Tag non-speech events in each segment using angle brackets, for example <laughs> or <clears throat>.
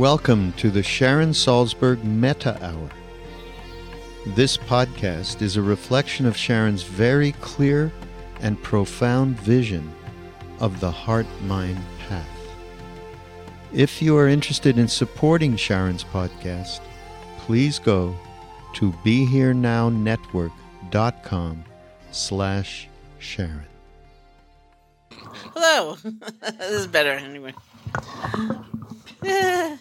Welcome to the Sharon Salzberg Metta Hour. This podcast is a reflection of Sharon's very clear and profound vision of the heart mind path. If you are interested in supporting Sharon's podcast, please go to BeHereNowNetwork.com slash Sharon. Hello. <laughs> this is better anyway. <laughs>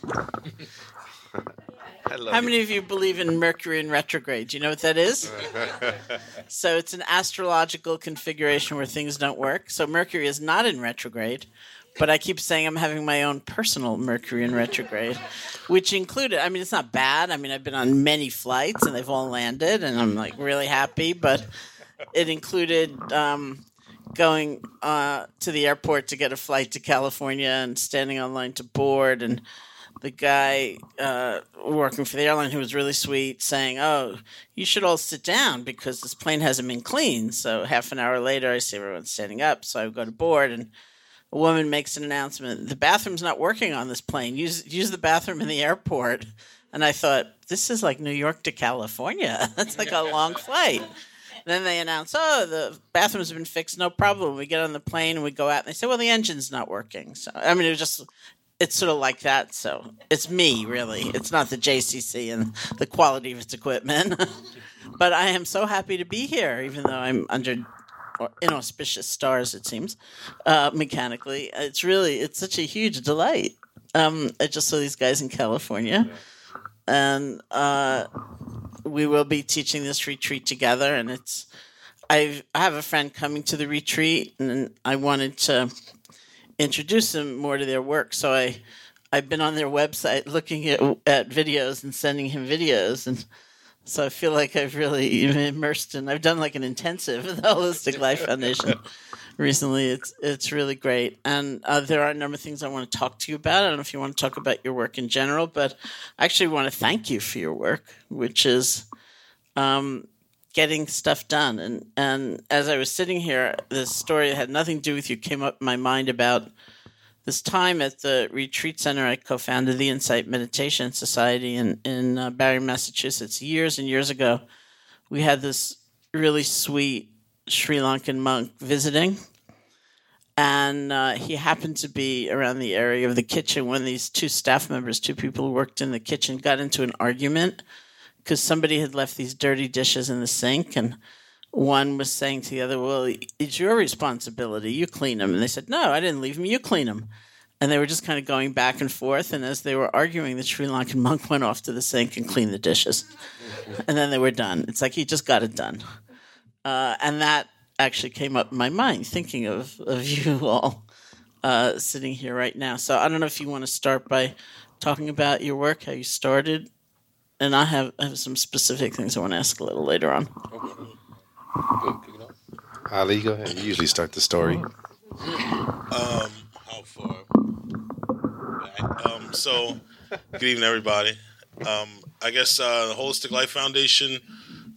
How many of you believe in Mercury in retrograde? Do you know what that is? <laughs> so it's an astrological configuration where things don't work. So Mercury is not in retrograde, but I keep saying I'm having my own personal Mercury in retrograde, which included, I mean, it's not bad. I mean, I've been on many flights and they've all landed, and I'm like really happy, but it included um, going uh, to the airport to get a flight to California and standing online to board and the guy uh, working for the airline who was really sweet saying, "Oh, you should all sit down because this plane hasn't been cleaned." So half an hour later, I see everyone standing up. So I go to board, and a woman makes an announcement: "The bathroom's not working on this plane. Use use the bathroom in the airport." And I thought, "This is like New York to California. <laughs> That's like a long flight." Then they announce, "Oh, the bathrooms have been fixed. No problem." We get on the plane and we go out, and they say, "Well, the engine's not working." So I mean, it was just it's sort of like that. So it's me, really. It's not the JCC and the quality of its equipment. <laughs> but I am so happy to be here, even though I'm under inauspicious stars, it seems, uh, mechanically. It's really, it's such a huge delight. Um, I just saw these guys in California. And uh, we will be teaching this retreat together. And it's, I've, I have a friend coming to the retreat, and I wanted to introduce them more to their work. So I, I've been on their website looking at at videos and sending him videos, and so I feel like I've really <laughs> immersed in. I've done like an intensive with <laughs> the Holistic Life Foundation recently. It's it's really great, and uh, there are a number of things I want to talk to you about. I don't know if you want to talk about your work in general, but I actually want to thank you for your work, which is. Um, getting stuff done. And and as I was sitting here, this story that had nothing to do with you came up in my mind about this time at the retreat center. I co-founded the Insight Meditation Society in in uh, Barre, Massachusetts, years and years ago. We had this really sweet Sri Lankan monk visiting. And uh, he happened to be around the area of the kitchen when these two staff members, two people who worked in the kitchen, got into an argument because somebody had left these dirty dishes in the sink and one was saying to the other, Well, it's your responsibility. You clean them. And they said, No, I didn't leave them. You clean them. And they were just kind of going back and forth. And as they were arguing, the Sri Lankan <laughs> monk went off to the sink and cleaned the dishes. and then they were done. It's like he just got it done. Uh, and that actually came up in my mind, thinking of, of <laughs> you all uh, sitting here right now. So I don't know if you want to start by talking about your work, how you started, and I have, I have some specific things I want to ask a little later on. Okay. Good, Ali, go ahead. You usually start the story. Um, how far? Um, so, good evening, everybody. Um, I guess uh, the Holistic Life Foundation.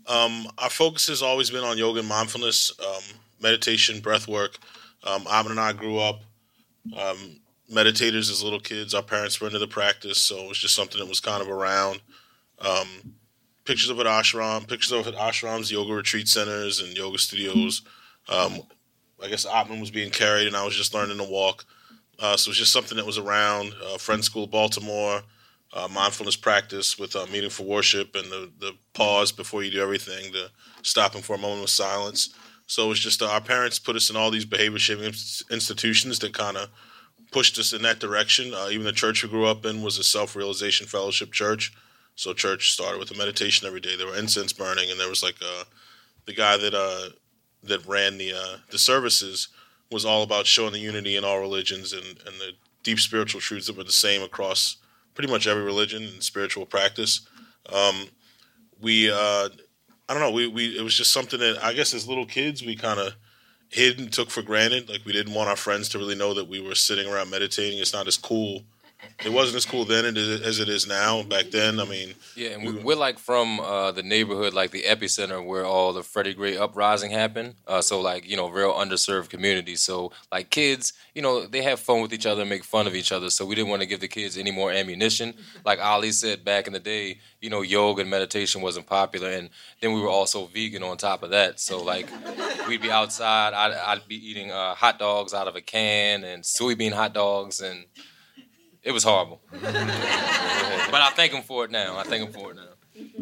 Um, our focus has always been on yoga and mindfulness, um, meditation, breath work. Um, Atman and I grew up um, meditators as little kids. Our parents were into the practice, so it was just something that was kind of around. Um, pictures of an ashram, pictures of ashrams, yoga retreat centers, and yoga studios. Um, I guess Atman was being carried, and I was just learning to walk. Uh, so it was just something that was around. Uh, Friend School Baltimore, uh, mindfulness practice with uh, meeting for worship, and the, the pause before you do everything, the stopping for a moment of silence. So it was just uh, our parents put us in all these behavior shaping institutions that kind of pushed us in that direction. Uh, even the church we grew up in was a self realization fellowship church. So church started with a meditation every day. There were incense burning, and there was like uh, the guy that uh, that ran the uh, the services was all about showing the unity in all religions and, and the deep spiritual truths that were the same across pretty much every religion and spiritual practice. Um, we uh, I don't know. We, we it was just something that I guess as little kids we kind of hid and took for granted. Like we didn't want our friends to really know that we were sitting around meditating. It's not as cool it wasn't as cool then as it is now. Back then, I mean, yeah, and we, we're like from uh, the neighborhood, like the epicenter where all the Freddie Gray uprising happened. Uh, so like you know, real underserved communities. So like kids, you know, they have fun with each other, and make fun of each other. So we didn't want to give the kids any more ammunition. <laughs> Like Ali said back in the day, you know, yoga and meditation wasn't popular, and then we were also vegan on top of that. So like <laughs> we'd be outside, I'd, I'd be eating uh, hot dogs out of a can and soybean hot dogs and it was horrible. <laughs> but I thank him for it now. I thank him for it now.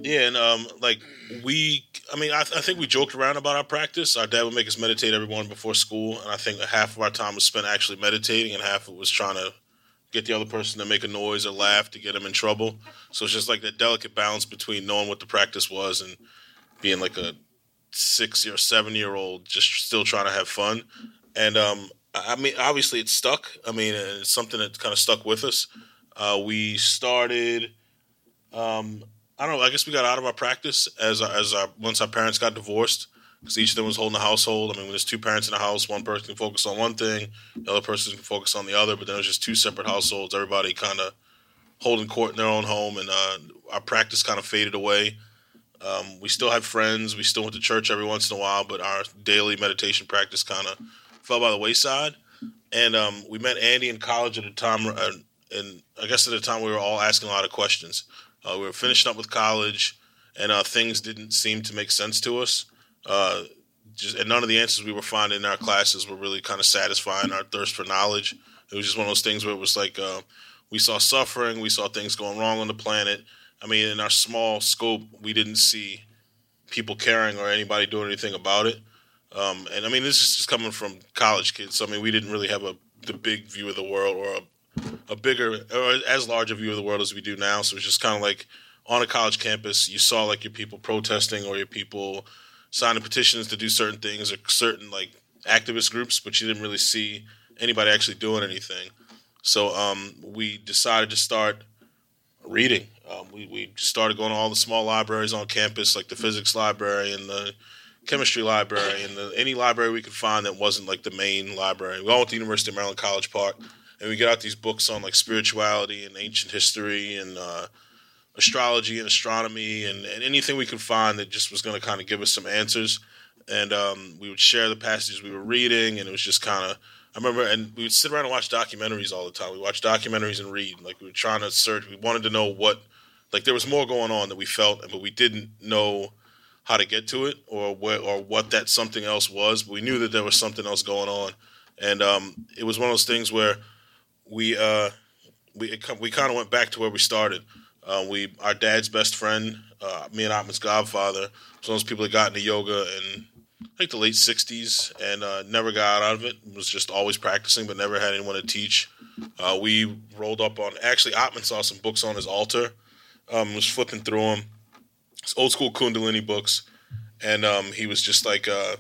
Yeah, and um, like we, I mean, I, I, think we joked around about our practice. Our dad would make us meditate every morning before school, and I think half of our time was spent actually meditating, and half of it was trying to get the other person to make a noise or laugh to get them in trouble. So it's just like that delicate balance between knowing what the practice was and being like a six or seven year old just still trying to have fun. And um, I mean, obviously it stuck. I mean, it's something that kind of stuck with us. Uh, we started. Um, I don't know. I guess we got out of our practice as our, as our once our parents got divorced because each of them was holding a household. I mean, when there's two parents in the house, one person can focus on one thing, the other person can focus on the other. But then it was just two separate households. Everybody kind of holding court in their own home, and uh, our practice kind of faded away. Um, we still had friends. We still went to church every once in a while, but our daily meditation practice kind of fell by the wayside. And um, we met Andy in college at a time, uh, and I guess at the time we were all asking a lot of questions. Uh, we were finishing up with college, and uh, things didn't seem to make sense to us. Uh, just and none of the answers we were finding in our classes were really kind of satisfying our thirst for knowledge. It was just one of those things where it was like uh, we saw suffering, we saw things going wrong on the planet. I mean, in our small scope, we didn't see people caring or anybody doing anything about it. Um, and I mean, this is just coming from college kids. So I mean, we didn't really have a the big view of the world or a, a bigger or as large a view of the world as we do now. So it's just kind of like on a college campus, you saw like your people protesting or your people signing petitions to do certain things or certain like activist groups, but you didn't really see anybody actually doing anything. So um, we decided to start reading. Um, we, we started going to all the small libraries on campus, like the physics library and the chemistry library and the, any library we could find that wasn't like the main library. We all went to the University of Maryland College Park, and we get out these books on like spirituality and ancient history and uh, astrology and astronomy and, and, anything we could find that just was going to kind of give us some answers. And um, we would share the passages we were reading, and it was just kind of. I remember, and we would sit around and watch documentaries all the time. We watched documentaries and read. Like we were trying to search. We wanted to know what, like there was more going on that we felt, but we didn't know how to get to it or where, or what that something else was. We knew that there was something else going on, and um, it was one of those things where we uh, we it, we kind of went back to where we started. Uh, we our dad's best friend, uh, me and Atman's godfather, was one of those people that got into yoga in like the late '60s and uh, never got out of it. Was just always practicing, but never had anyone to teach. Uh, we rolled up on actually Atman saw some books on his altar. Um, was flipping through them old school Kundalini books, and um, he was just like, uh,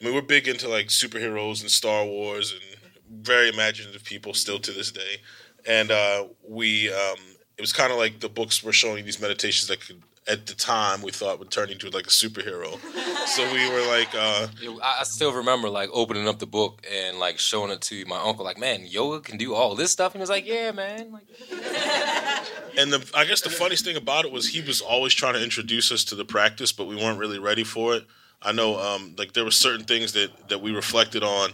I mean, we're big into like superheroes and Star Wars and very imaginative people still to this day, and uh, we um, it was kind of like the books were showing these meditations that could at the time we thought would turn into like a superhero. so we were like, uh, I still remember like opening up the book and like showing it to my uncle, like, man, yoga can do all this stuff, and he was like, yeah, man. Like, <laughs> and the I guess the funniest thing about it was he was always trying to introduce us to the practice, but we weren't really ready for it. I know, um, like there were certain things that that we reflected on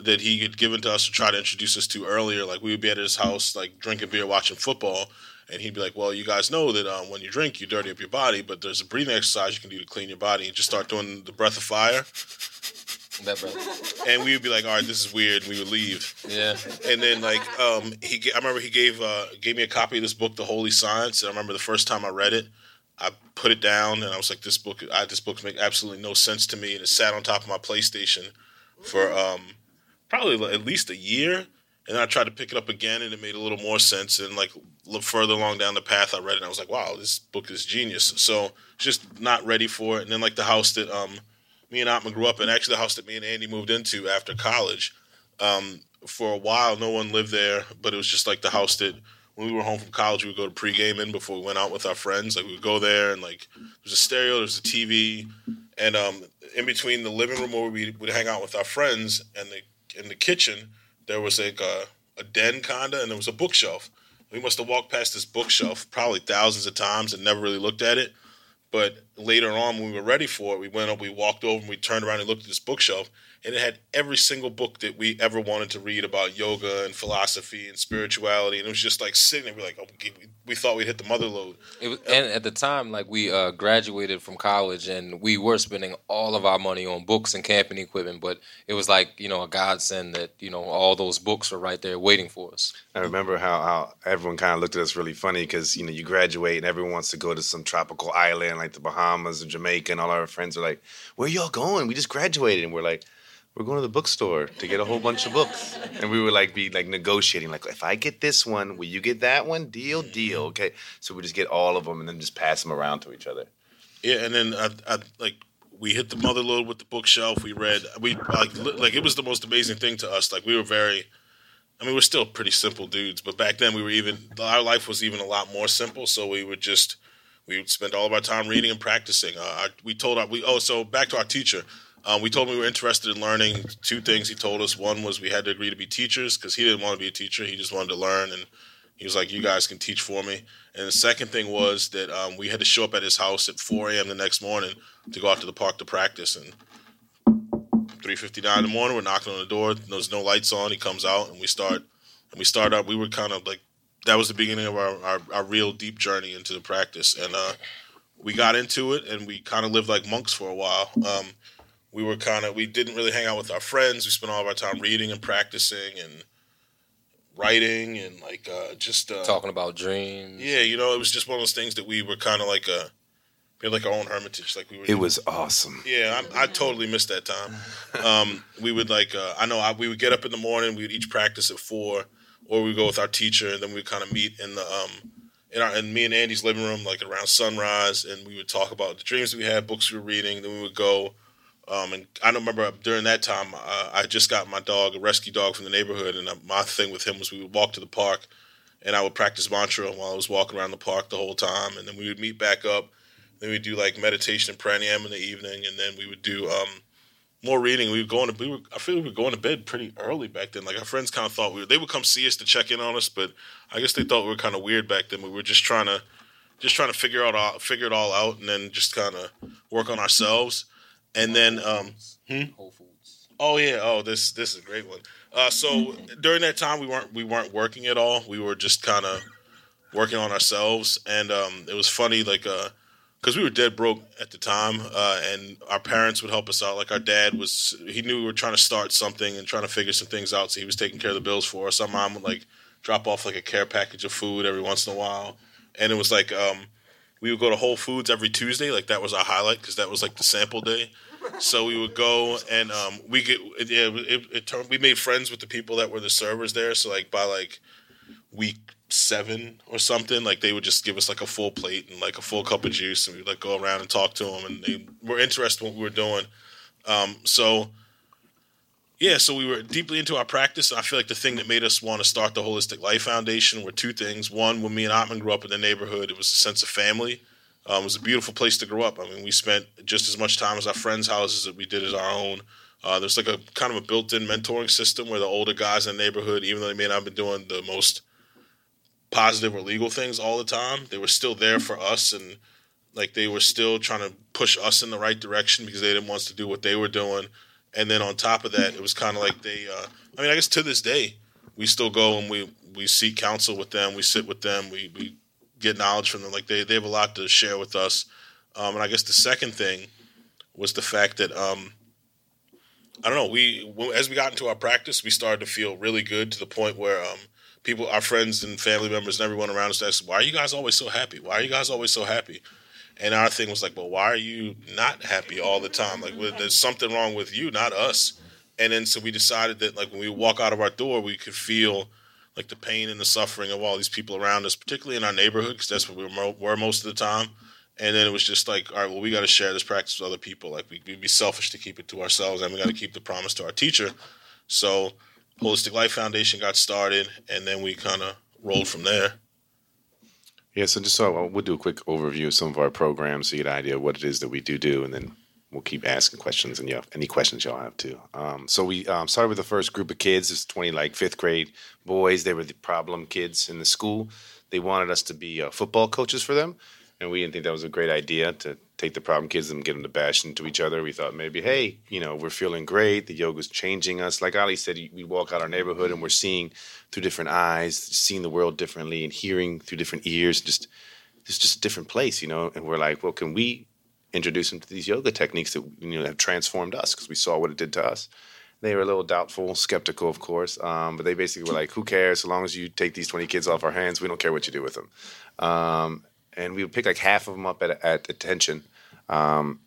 that he had given to us to try to introduce us to earlier. Like we would be at his house, like drinking beer, watching football, and he'd be like, "Well, you guys know that um, when you drink, you dirty up your body, but there's a breathing exercise you can do to clean your body, and just start doing the breath of fire." <laughs> That breath. And we would be like, "All right, this is weird." And we would leave. Yeah. And then like um, he, I remember he gave uh, gave me a copy of this book, The Holy Science. And I remember the first time I read it, I put it down, and I was like, "This book, I, this book makes absolutely no sense to me." And it sat on top of my PlayStation for um, probably at least a year and I tried to pick it up again, and it made a little more sense. And like look further along down the path, I read it, and I was like, "Wow, this book is genius." So just not ready for it. And then like the house that um, me and Atman grew up in, actually the house that me and Andy moved into after college. Um, for a while, no one lived there, but it was just like the house that when we were home from college, we would go to pregame in before we went out with our friends. Like we would go there, and like there's a stereo, there's a TV, and um, in between the living room where we would hang out with our friends and the in the kitchen there was like a, a den kinda, and there was a bookshelf. we must have walked past this bookshelf probably thousands of times and never really looked at it. But later on, when we were ready for it, we went up, we walked over, and we turned around and looked at this bookshelf, and it had every single book that we ever wanted to read about yoga and philosophy and spirituality. And it was just like sitting there, we're like, oh, we, we thought we'd hit the mother lode. It was, and at the time, like we uh, graduated from college, and we were spending all of our money on books and camping equipment. But it was like you know a godsend that you know all those books were right there waiting for us. I remember how, how everyone kind of looked at us really funny because you know you graduate and everyone wants to go to some tropical island like the Bahamas and Jamaica, and all our friends are like, "Where y'all going? We just graduated," and we're like we're going to the bookstore to get a whole bunch of books. And we would like be like negotiating like if i get this one will you get that one? Deal deal. Okay. So we just get all of them and then just pass them around to each other. Yeah and then I, I, like we hit the mother lode with the bookshelf. We read we like like it was the most amazing thing to us. Like we were very i mean we're still pretty simple dudes but back then we were even our life was even a lot more simple. So we would just we would spend all of our time reading and practicing. Uh, we told our we oh so back to our teacher um, we told him we were interested in learning two things. He told us one was we had to agree to be teachers because he didn't want to be a teacher. He just wanted to learn, and he was like, "You guys can teach for me." And the second thing was that um, we had to show up at his house at 4 a.m. the next morning to go out to the park to practice. And 3:59 in the morning, we're knocking on the door. There's no lights on. He comes out, and we start. And we start up. We were kind of like that was the beginning of our, our, our real deep journey into the practice, and uh, we got into it, and we kind of lived like monks for a while. Um, we were kind of we didn't really hang out with our friends. We spent all of our time reading and practicing and writing and like uh, just uh, talking about dreams. Yeah, you know, it was just one of those things that we were kind of like a we had like our own hermitage. Like we were. It was awesome. Yeah, I, I totally missed that time. Um, we would like uh, I know I, we would get up in the morning. We would each practice at four, or we go with our teacher, and then we would kind of meet in the um, in our in me and Andy's living room, like around sunrise, and we would talk about the dreams we had, books we were reading. Then we would go um, and I remember during that time, uh, I just got my dog, a rescue dog from the neighborhood, and uh, my thing with him was we would walk to the park, and I would practice mantra while I was walking around the park the whole time, and then we would meet back up. Then we'd do like meditation and pranayama in the evening, and then we would do um, more reading. We would go into we were I feel we were going to bed pretty early back then. Like our friends kind of thought we were, they would come see us to check in on us, but I guess they thought we were kind of weird back then. We were just trying to just trying to figure out figure it all out, and then just kind of work on ourselves and then um, hmm? Whole Foods. Oh yeah. Oh, this this is a great one. Uh, so during that time, we weren't we weren't working at all. We were just kind of working on ourselves, and um, it was funny, like because uh, we were dead broke at the time, uh, and our parents would help us out. Like our dad was, he knew we were trying to start something and trying to figure some things out, so he was taking care of the bills for us. Our mom would like drop off like a care package of food every once in a while, and it was like um, we would go to Whole Foods every Tuesday. Like that was our highlight because that was like the sample day. So we would go and um, we get yeah it, it turned, we made friends with the people that were the servers there. So like by like week seven or something, like they would just give us like a full plate and like a full cup of juice, and we'd like go around and talk to them, and they were interested in what we were doing. Um, so yeah, so we were deeply into our practice, and I feel like the thing that made us want to start the Holistic Life Foundation were two things. One, when me and Atman grew up in the neighborhood, it was a sense of family. Um, it was a beautiful place to grow up. I mean, we spent just as much time as our friends' houses that we did as our own. Uh, there's like a kind of a built-in mentoring system where the older guys in the neighborhood, even though they may not have been doing the most positive or legal things all the time, they were still there for us and like they were still trying to push us in the right direction because they didn't want us to do what they were doing and then on top of that, it was kind of like they. Uh, I mean, I guess to this day, we still go and we we seek counsel with them. We sit with them. We we get knowledge from them. Like they they have a lot to share with us. Um, and I guess the second thing was the fact that um, I don't know. We as we got into our practice, we started to feel really good to the point where um, people, our friends and family members, and everyone around us asked, "Why are you guys always so happy? Why are you guys always so happy?" And our thing was like, well, why are you not happy all the time? Like, well, there's something wrong with you, not us. And then so we decided that like when we walk out of our door, we could feel like the pain and the suffering of all these people around us, particularly in our neighborhood, because that's where we were, were, most of the time. And then it was just like, all right, well, we got to share this practice with other people. Like, we, would be selfish to keep it to ourselves, and we got to keep the promise to our teacher. So, Holistic Life Foundation got started, and then we kind of rolled from there. Yeah, so just so we'll do a quick overview of some of our programs so you get an idea of what it is that we do do, and then we'll keep asking questions, and you have any questions y'all have too. Um, so we um, started with the first group of kids. It's twenty like fifth grade boys. They were the problem kids in the school. They wanted us to be uh, football coaches for them, and we didn't think that was a great idea to take the problem kids and get them to bash into each other. We thought maybe, hey, you know, we're feeling great. The yoga's changing us. Like Ali said, we walk out our neighborhood and we're seeing through different eyes, seeing the world differently, and hearing through different ears. Just it's just a different place, you know. And we're like, well, can we introduce them to these yoga techniques that you know have transformed us because we saw what it did to us. They were a little doubtful, skeptical, of course, um, but they basically were like, "Who cares? So long as you take these twenty kids off our hands, we don't care what you do with them." Um, and we would pick like half of them up at, at attention. Um,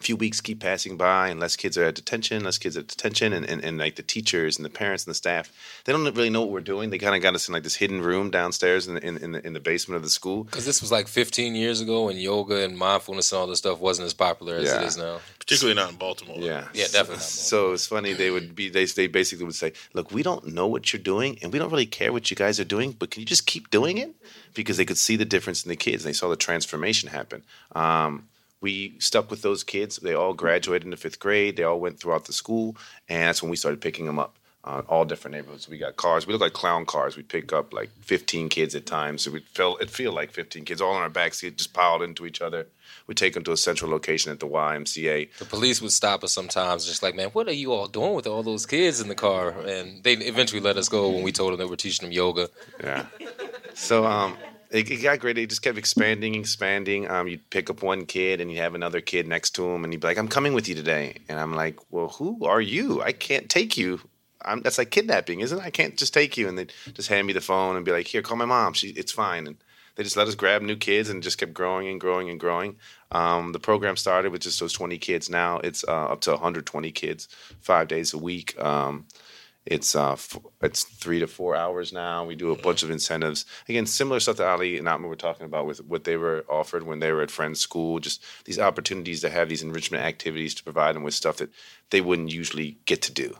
few weeks keep passing by and less kids are at detention, less kids at detention, and, and, and like the teachers and the parents and the staff, they don't really know what we're doing. They kind of got us in like this hidden room downstairs in the, in, in the, in the basement of the school. Because this was like 15 years ago when yoga and mindfulness and all this stuff wasn't as popular as Yeah. it is now. Particularly not in Baltimore. Yeah, Yeah, definitely not. So it's funny they would be they they basically would say, "Look, we don't know what you're doing, and we don't really care what you guys are doing, but can you just keep doing it?" Because they could see the difference in the kids. and They saw the transformation happen. Um, we stuck with those kids. They all graduated into fifth grade. They all went throughout the school, and that's when we started picking them up. Uh, all different neighborhoods. We got cars. We look like clown cars. We pick up like 15 kids at times. So we feel it feel like 15 kids all in our backseat, just piled into each other. We take them to a central location at the YMCA. The police would stop us sometimes, just like, man, what are you all doing with all those kids in the car? And they eventually let us go when we told them they were teaching them yoga. Yeah. So um, it, it got great. It just kept expanding, expanding. Um, you'd pick up one kid and you'd have another kid next to him, and he'd be like, "I'm coming with you today," and I'm like, "Well, who are you? I can't take you." I'm, that's like kidnapping, isn't it? I can't just take you, and they just hand me the phone and be like, "Here, call my mom. She, it's fine." And they just let us grab new kids and just kept growing and growing and growing. Um, the program started with just those 20 kids. Now it's uh, up to 120 kids, five days a week. Um, it's uh, f- it's three to four hours now. We do a bunch of incentives. Again, similar stuff that Ali and Atman were talking about with what they were offered when they were at Friends School. Just these opportunities to have these enrichment activities to provide them with stuff that they wouldn't usually get to do.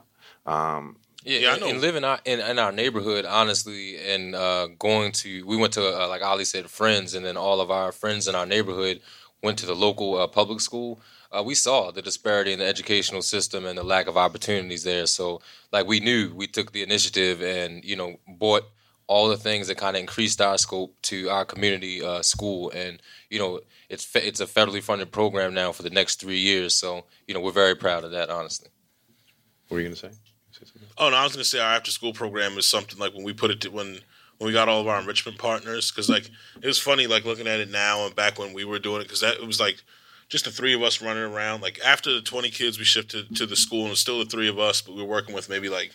Um, Yeah, Yeah, I know. and living our, in, in our neighborhood, honestly, and uh, going to, we went to, uh, like Ali said, friends, and then all of our friends in our neighborhood went to the local uh, public school. Uh, we saw the disparity in the educational system and the lack of opportunities there. So, like, we knew we took the initiative and, you know, bought all the things that kind of increased our scope to our community uh, school. And, you know, it's, fe- it's a federally funded program now for the next three years. So, you know, we're very proud of that, honestly. what were you going to say? Say? Oh no, I was going to say our after school program is something like when we put it to, when when we got all of our enrichment partners because like it was funny like looking at it now and back when we were doing it because that it was like just the three of us running around. Like after the twenty kids, we shifted to the school and it was still the three of us, but we were working with maybe like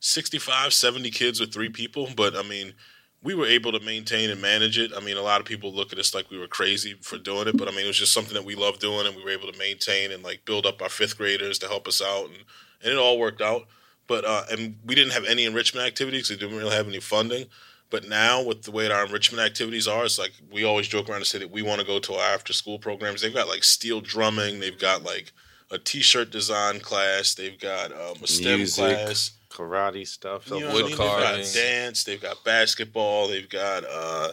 65, 70 kids with three people. But I mean, we were able to maintain and manage it. I mean, a lot of people look at us like we were crazy for doing it, but I mean, it was just something that we loved doing, and we were able to maintain and like build up our fifth graders to help us out, and and it all worked out. But uh, and we didn't have any enrichment activities; we didn't really have any funding. But now, with the way that our enrichment activities are, it's like we always joke around and say that we want to go to our after school programs. They've got like steel drumming, they've got like a t-shirt design class, they've got um, a STEM Music, class. karate stuff. You know self- I wood mean? They've got dance. They've got basketball. They've got uh,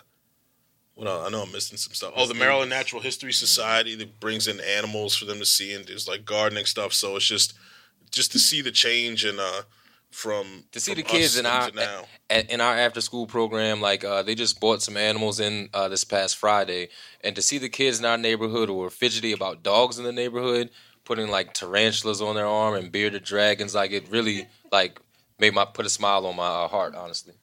what else? I know I'm missing some stuff. Oh, the Maryland Natural History Society that brings in animals for them to see and there's like gardening stuff. So it's just just to see the change in uh from to see from the kids in our into in our after school program like uh, they just bought some animals in uh, this past friday and to see the kids in our neighborhood who were fidgety about dogs in the neighborhood putting like tarantulas on their arm and bearded dragons like it really like made my put a smile on my uh, heart honestly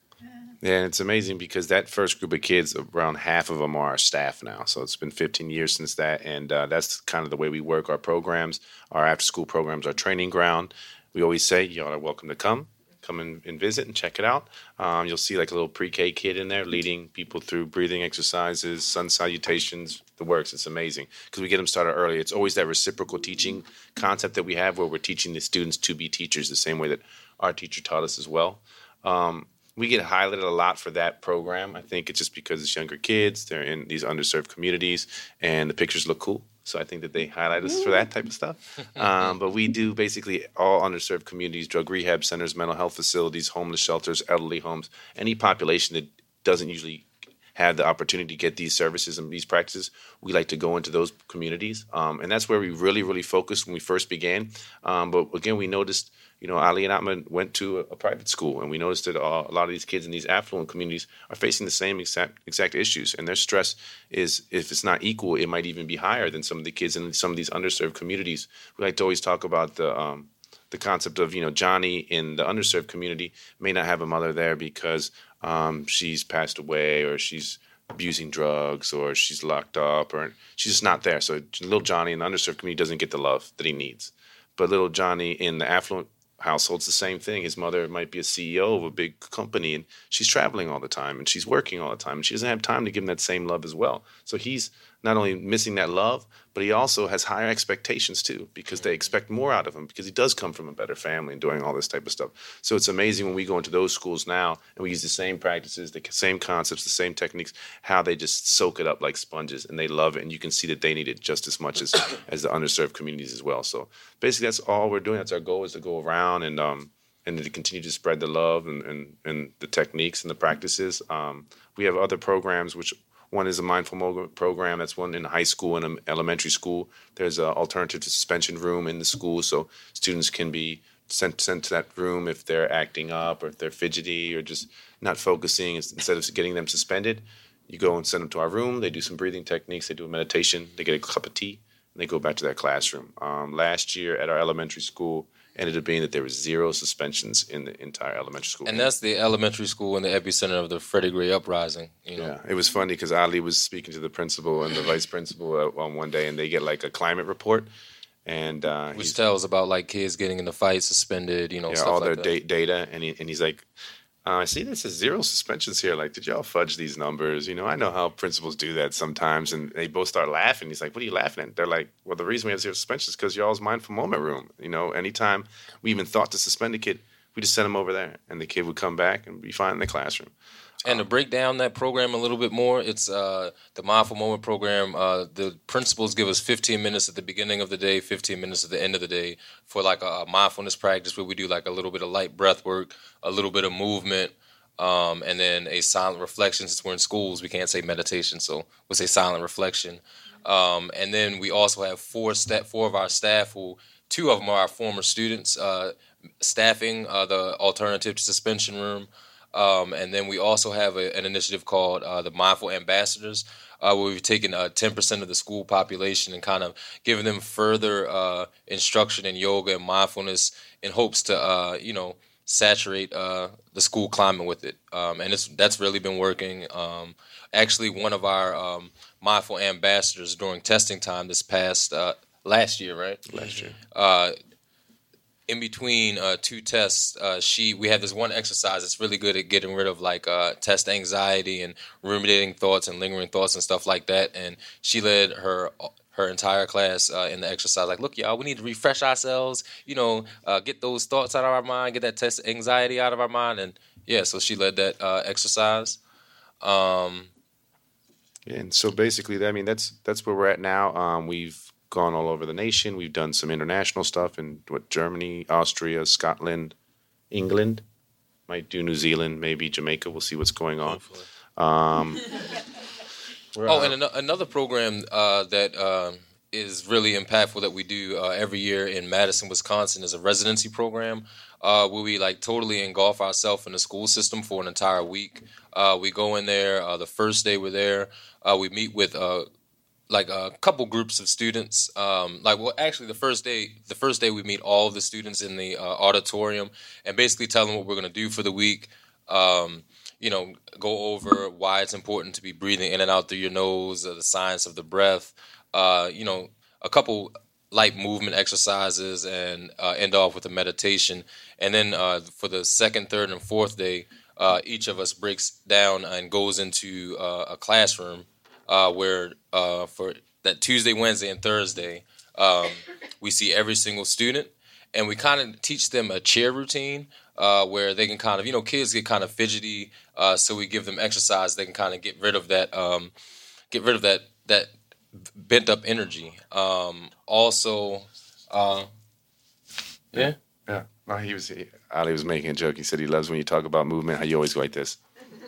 Yeah, and it's amazing because that first group of kids, around half of them are our staff now. So it's been 15 years since that, and uh, that's kind of the way we work our programs. Our after-school programs, our training ground. We always say y'all are welcome to come, come and, visit and check it out. Um, you'll see like a little pre-K kid in there leading people through breathing exercises, sun salutations, the works. It's amazing because we get them started early. It's always that reciprocal teaching concept that we have, where we're teaching the students to be teachers, the same way that our teacher taught us as well. Um, we get highlighted a lot for that program. I think it's just because it's younger kids, they're in these underserved communities, and the pictures look cool. So I think that they highlight us for that type of stuff. Um, but we do basically all underserved communities, drug rehab centers, mental health facilities, homeless shelters, elderly homes, any population that doesn't usually have the opportunity to get these services and these practices, we like to go into those communities, um, and that's where we really really focused when we first began. Um, but again, we noticed you know, Ali and Atman went to a, a private school, and we noticed that uh, a lot of these kids in these affluent communities are facing the same exact exact issues, and their stress is, if it's not equal, it might even be higher than some of the kids in some of these underserved communities. We like to always talk about the um, the concept of you know Johnny in the underserved community may not have a mother there because um, she's passed away or she's abusing drugs or she's locked up or she's just not there. So little Johnny in the underserved community doesn't get the love that he needs. But little Johnny in the affluent household's the same thing. His mother might be a CEO of a big company and she's traveling all the time and she's working all the time and she doesn't have time to give him that same love as well. So he's not only missing that love, but he also has higher expectations too because they expect more out of him because he does come from a better family and doing all this type of stuff. So it's amazing when we go into those schools now and we use the same practices, the same concepts, the same techniques, how they just soak it up like sponges and they love it and you can see that they need it just as much as <coughs> as the underserved communities as well. So basically that's all we're doing. That's our goal is to go around and um and to continue to spread the love and, and, and the techniques and the practices. Um, we have other programs which one is a mindful moment program. That's one in high school and elementary school. There's an alternative to suspension room in the school, so students can be sent sent to that room if they're acting up or if they're fidgety or just not focusing. Instead of getting them suspended, you go and send them to our room. They do some breathing techniques. They do a meditation. They get a cup of tea, and they go back to their classroom. Um, last year at our elementary school, ended up being that there was zero suspensions in the entire elementary school. And that's the elementary school in the epicenter of the Freddie Gray uprising. You know? Yeah, it was funny because Ali was speaking to the principal and the vice principal on one day, and they get like a climate report, and uh, which tells about like kids getting in the fight, suspended, you know, yeah, all like their da- data, and he, and he's like, uh, I see this is zero suspensions here. Like, did y'all fudge these numbers? You know, I know how principals do that sometimes. And they both start laughing. He's like, What are you laughing at? They're like, Well, the reason we have zero suspensions is because y'all's mindful moment room. You know, anytime we even thought to suspend a kid, we just sent him over there. And the kid would come back and be fine in the classroom. And to break down that program a little bit more, it's uh, the Mindful Moment program. Uh, the principals give us 15 minutes at the beginning of the day, 15 minutes at the end of the day for like a, mindfulness practice where we do like a little bit of light breath work, a little bit of movement, um, and then a silent reflection. Since we're in schools, we can't say meditation, so we'll say silent reflection. Um, and then we also have four sta- four of our staff who two of them are our former students uh, staffing uh, the alternative to suspension room. Um, and then we also have a, an initiative called uh, the Mindful Ambassadors, uh, where we've taken uh, 10% of the school population and kind of given them further uh, instruction in yoga and mindfulness in hopes to, uh, you know, saturate uh, the school climate with it. Um, and it's, that's really been working. Um, actually, one of our um, mindful ambassadors during testing time this past last year, right? Last year in between uh, two tests, uh, she we have this one exercise that's really good at getting rid of like uh, test anxiety and ruminating thoughts and lingering thoughts and stuff like that. And she led her her entire class uh, in the exercise. Like, look, y'all, we need to refresh ourselves. You know, uh, get those thoughts out of our mind, get that test anxiety out of our mind. And yeah, so she led that uh, exercise. Um, and so basically, I mean, that's that's where we're at now. Um, we've gone all over the nation. We've done some international stuff in what Germany, Austria, Scotland, England. Might do New Zealand, maybe Jamaica. We'll see what's going on. Um, <laughs> oh, and an- another program uh, that uh, is really impactful that we do uh, every year in Madison, Wisconsin, is a residency program uh, where we like totally engulf ourselves in the school system for an entire week. Uh, we go in there. Uh, the first day we're there, we meet with like a couple groups of students. Um, like, well, actually, the first day, the first day we meet all the students in the uh, auditorium and basically tell them what we're going to do for the week. Um, you know, go over why it's important to be breathing in and out through your nose, uh, the science of the breath. Uh, you know, a couple light movement exercises, and uh, end off with a meditation. And then uh, for the second, third, and fourth day, uh, each of us breaks down and goes into a classroom uh, where uh, for that Tuesday, Wednesday, and Thursday, um, we see every single student, and we kind of teach them a chair routine uh, where they can kind of, you know, kids get kind of fidgety, uh, so we give them exercise. They can kind of get rid of that, um, get rid of that that bent up energy. Um, also, uh, yeah, yeah. No, he was Ali was making a joke. He said he loves when you talk about movement. How you always go like this.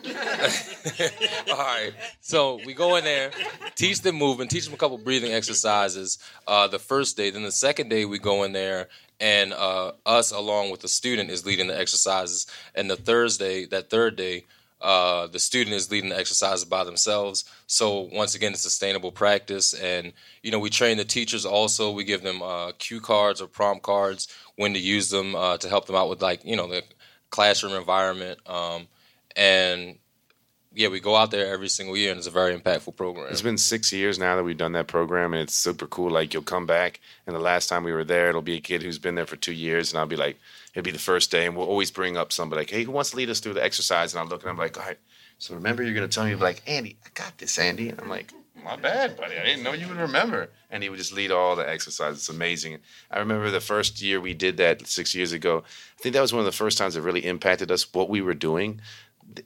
<laughs> All right. So we go in there, teach them movement, teach them a couple breathing exercises. Uh, the first day, then the second day we go in there and uh, us along with the student is leading the exercises. And the Thursday, that third day, uh, the student is leading the exercises by themselves. So once again, it's sustainable practice, and you know we train the teachers also. We give them uh, cue cards or prompt cards when to use them uh, to help them out with like you know the classroom environment. Um, and yeah, we go out there every single year, and it's a very impactful program. It's been six years now that we've done that program, and it's super cool. Like you'll come back, and the last time we were there, it'll be a kid who's been there for two years, and I'll be like, it'll be the first day, and we'll always bring up somebody like, hey, who wants to lead us through the exercise? And I'll look, and I'm like, all right. So remember, you're gonna tell me like, Andy, I got this, Andy. And I'm like, my bad, buddy. I didn't know you would remember. And he would just lead all the exercises. It's amazing. I remember the first year we did that six years ago. I think that was one of the first times it really impacted us. What we were doing,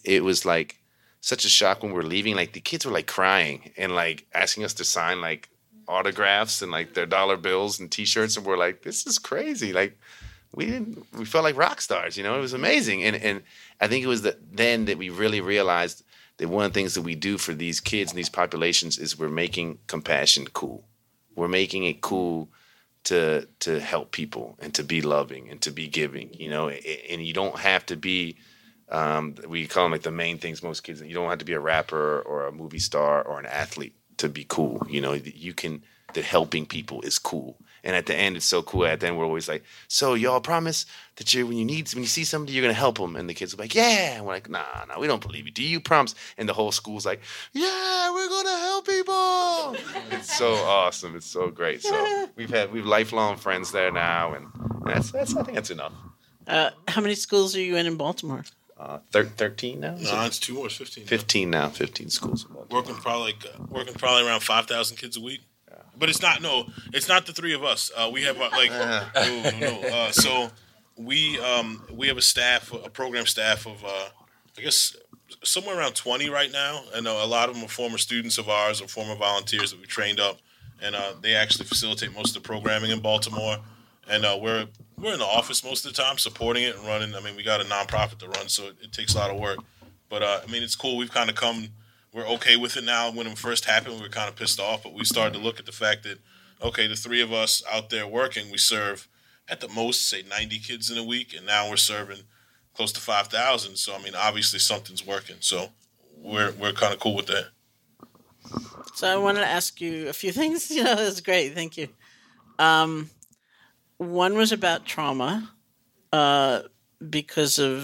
it was like such a shock when we were leaving. Like the kids were like crying and like asking us to sign like autographs and like their dollar bills and T-shirts, and we're like, this is crazy. Like we didn't, we felt like rock stars. You know, it was amazing. And and I think it was the, then that we really realized that one of the things that we do for these kids and these populations is we're making compassion cool. We're making it cool to to help people and to be loving and to be giving. You know, and you don't have to be um, we call them like the main things most kids. You don't have to be a rapper or a movie star or an athlete to be cool. You know, you can that helping people is cool. And at the end, it's so cool. At the end, we're always like, "So y'all promise that you, when you need, when you see somebody, you're gonna help them." And the kids are like, "Yeah." And we're like, "Nah, nah, we don't believe you. Do you promise?" And the whole school's like, "Yeah, we're gonna help people." it's so awesome. It's so great. So <laughs> we've had we've lifelong friends there now, and that's that's I think that's enough. Uh, how many schools are you in in Baltimore? Uh, thir- 13 now? Is No, it? it's two more. It's fifteen. 15 now. 15 schools. Working probably like, uh, working probably around five thousand kids a week. But it's not no, it's not the three of us. Uh, we have uh, like <laughs> no, no, no. Uh, so we um, we have a staff, a program staff of uh, I guess somewhere around twenty right now, and uh, a lot of them are former students of ours or former volunteers that we trained up, and uh, they actually facilitate most of the programming in Baltimore. And uh, we're we're in the office most of the time, supporting it and running. I mean, we got a nonprofit to run, so it, it takes a lot of work. But uh, I mean, it's cool. We've kind of come. We're okay with it now. When it first happened, we were kind of pissed off, but we started to look at the fact that okay, the three of us out there working, we serve at the most say 90 kids in a week, and now we're serving close to 5,000. So I mean, obviously something's working. So we're we're kind of cool with that. So I wanted to ask you a few <laughs> things. You know, that's great. Thank you. Um, one was about trauma, uh, because of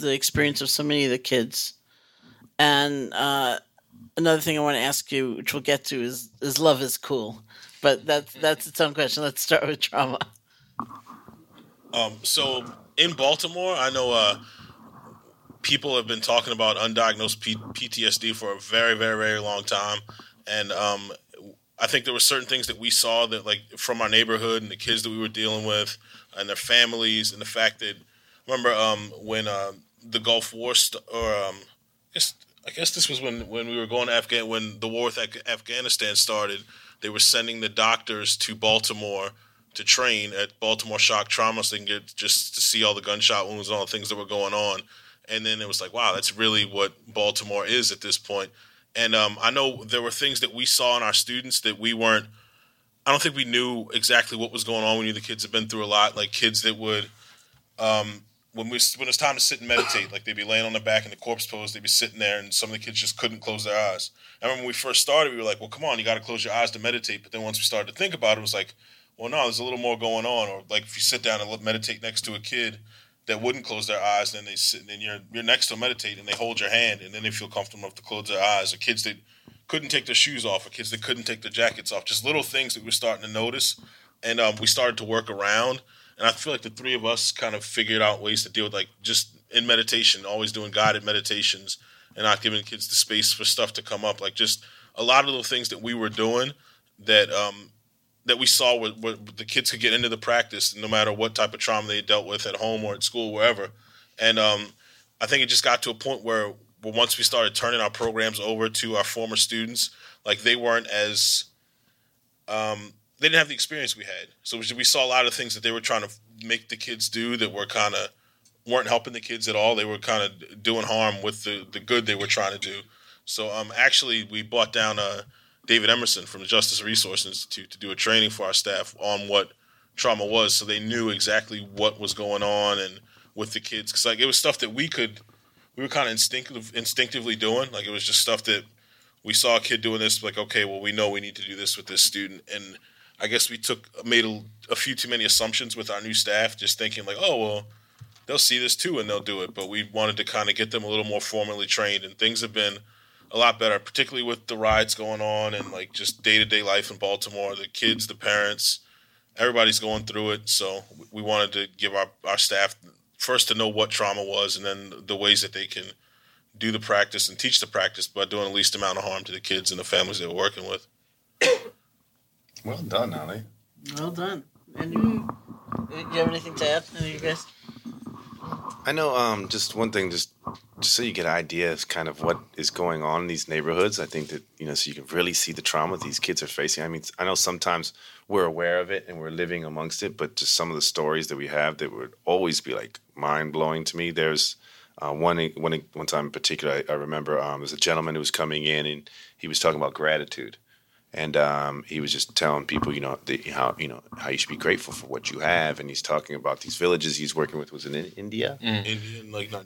the experience of so many of the kids, and uh, another thing I want to ask you, which we'll get to, is is love is cool, but that's that's its own question. Let's start with trauma. Um, so in Baltimore, I know uh, people have been talking about undiagnosed P- PTSD for a very, very, very long time, and um, I think there were certain things that we saw that, like, from our neighborhood and the kids that we were dealing with, and their families, and the fact that remember um, when uh, the Gulf War st- or um, I guess I guess this was when when we were going to Afghan when the war with Af- Afghanistan started. They were sending the doctors to Baltimore to train at Baltimore Shock Trauma so they can get just to see all the gunshot wounds and all the things that were going on. And then it was like, wow, that's really what Baltimore is at this point. And um, I know there were things that we saw in our students that we weren't. I don't think we knew exactly what was going on. We knew the kids had been through a lot, like kids that would, um, when we when it's time to sit and meditate, like they'd be laying on their back in the corpse pose, they'd be sitting there, and some of the kids just couldn't close their eyes. I remember when we first started, we were like, well, come on, you got to close your eyes to meditate. But then once we started to think about it, it was like, well, no, there's a little more going on. Or like if you sit down and meditate next to a kid that wouldn't close their eyes, then they sit, and then you're you're next to meditate, and they hold your hand, and then they feel comfortable enough to close their eyes. Or kids that couldn't take their shoes off, or kids that couldn't take their jackets off. Just little things that we're starting to notice, and um, we started to work around. And I feel like the three of us kind of figured out ways to deal with like just in meditation, always doing guided meditations, and not giving kids the space for stuff to come up. Like just a lot of little things that we were doing that um, that we saw where, where the kids could get into the practice no matter what type of trauma they dealt with at home or at school, wherever. And um, I think it just got to a point where, where once we started turning our programs over to our former students, like they weren't as um, they didn't have the experience we had. So we saw a lot of things that they were trying to make the kids do that were kind of weren't helping the kids at all. They were kind of doing harm with the the good they were trying to do. So um, actually, we brought down uh, David Emerson from the Justice Resource Institute to do a training for our staff on what trauma was, so they knew exactly what was going on and with the kids. Because like it was stuff that we could, we were kind of instinctive, instinctively doing. Like it was just stuff that we saw a kid doing this. Like okay, well we know we need to do this with this student, and I guess we took made a, a few too many assumptions with our new staff, just thinking like, oh well, they'll see this too and they'll do it. But we wanted to kind of get them a little more formally trained, and things have been a lot better, particularly with the rides going on and like just day to day life in Baltimore. The kids, the parents, everybody's going through it. So we wanted to give our, our staff first to know what trauma was and then the ways that they can do the practice and teach the practice by doing the least amount of harm to the kids and the families they were working with. Well done, Ali. Well done. And mm. you, you have anything to add? Any of you guys? I know. Um, just one thing, just just so you get an idea of kind of what is going on in these neighborhoods. I think that you know, so you can really see the trauma these kids are facing. I mean, I know sometimes we're aware of it and we're living amongst it, but just some of the stories that we have that would always be like mind blowing to me. There's uh, one one one time in particular, I, I remember um, there was a gentleman who was coming in and he was talking about gratitude and um, he was just telling people, you know, the, how you know how you should be grateful for what you have, and he's talking about these villages he's working with. Was in India? Mm. Indian, like not,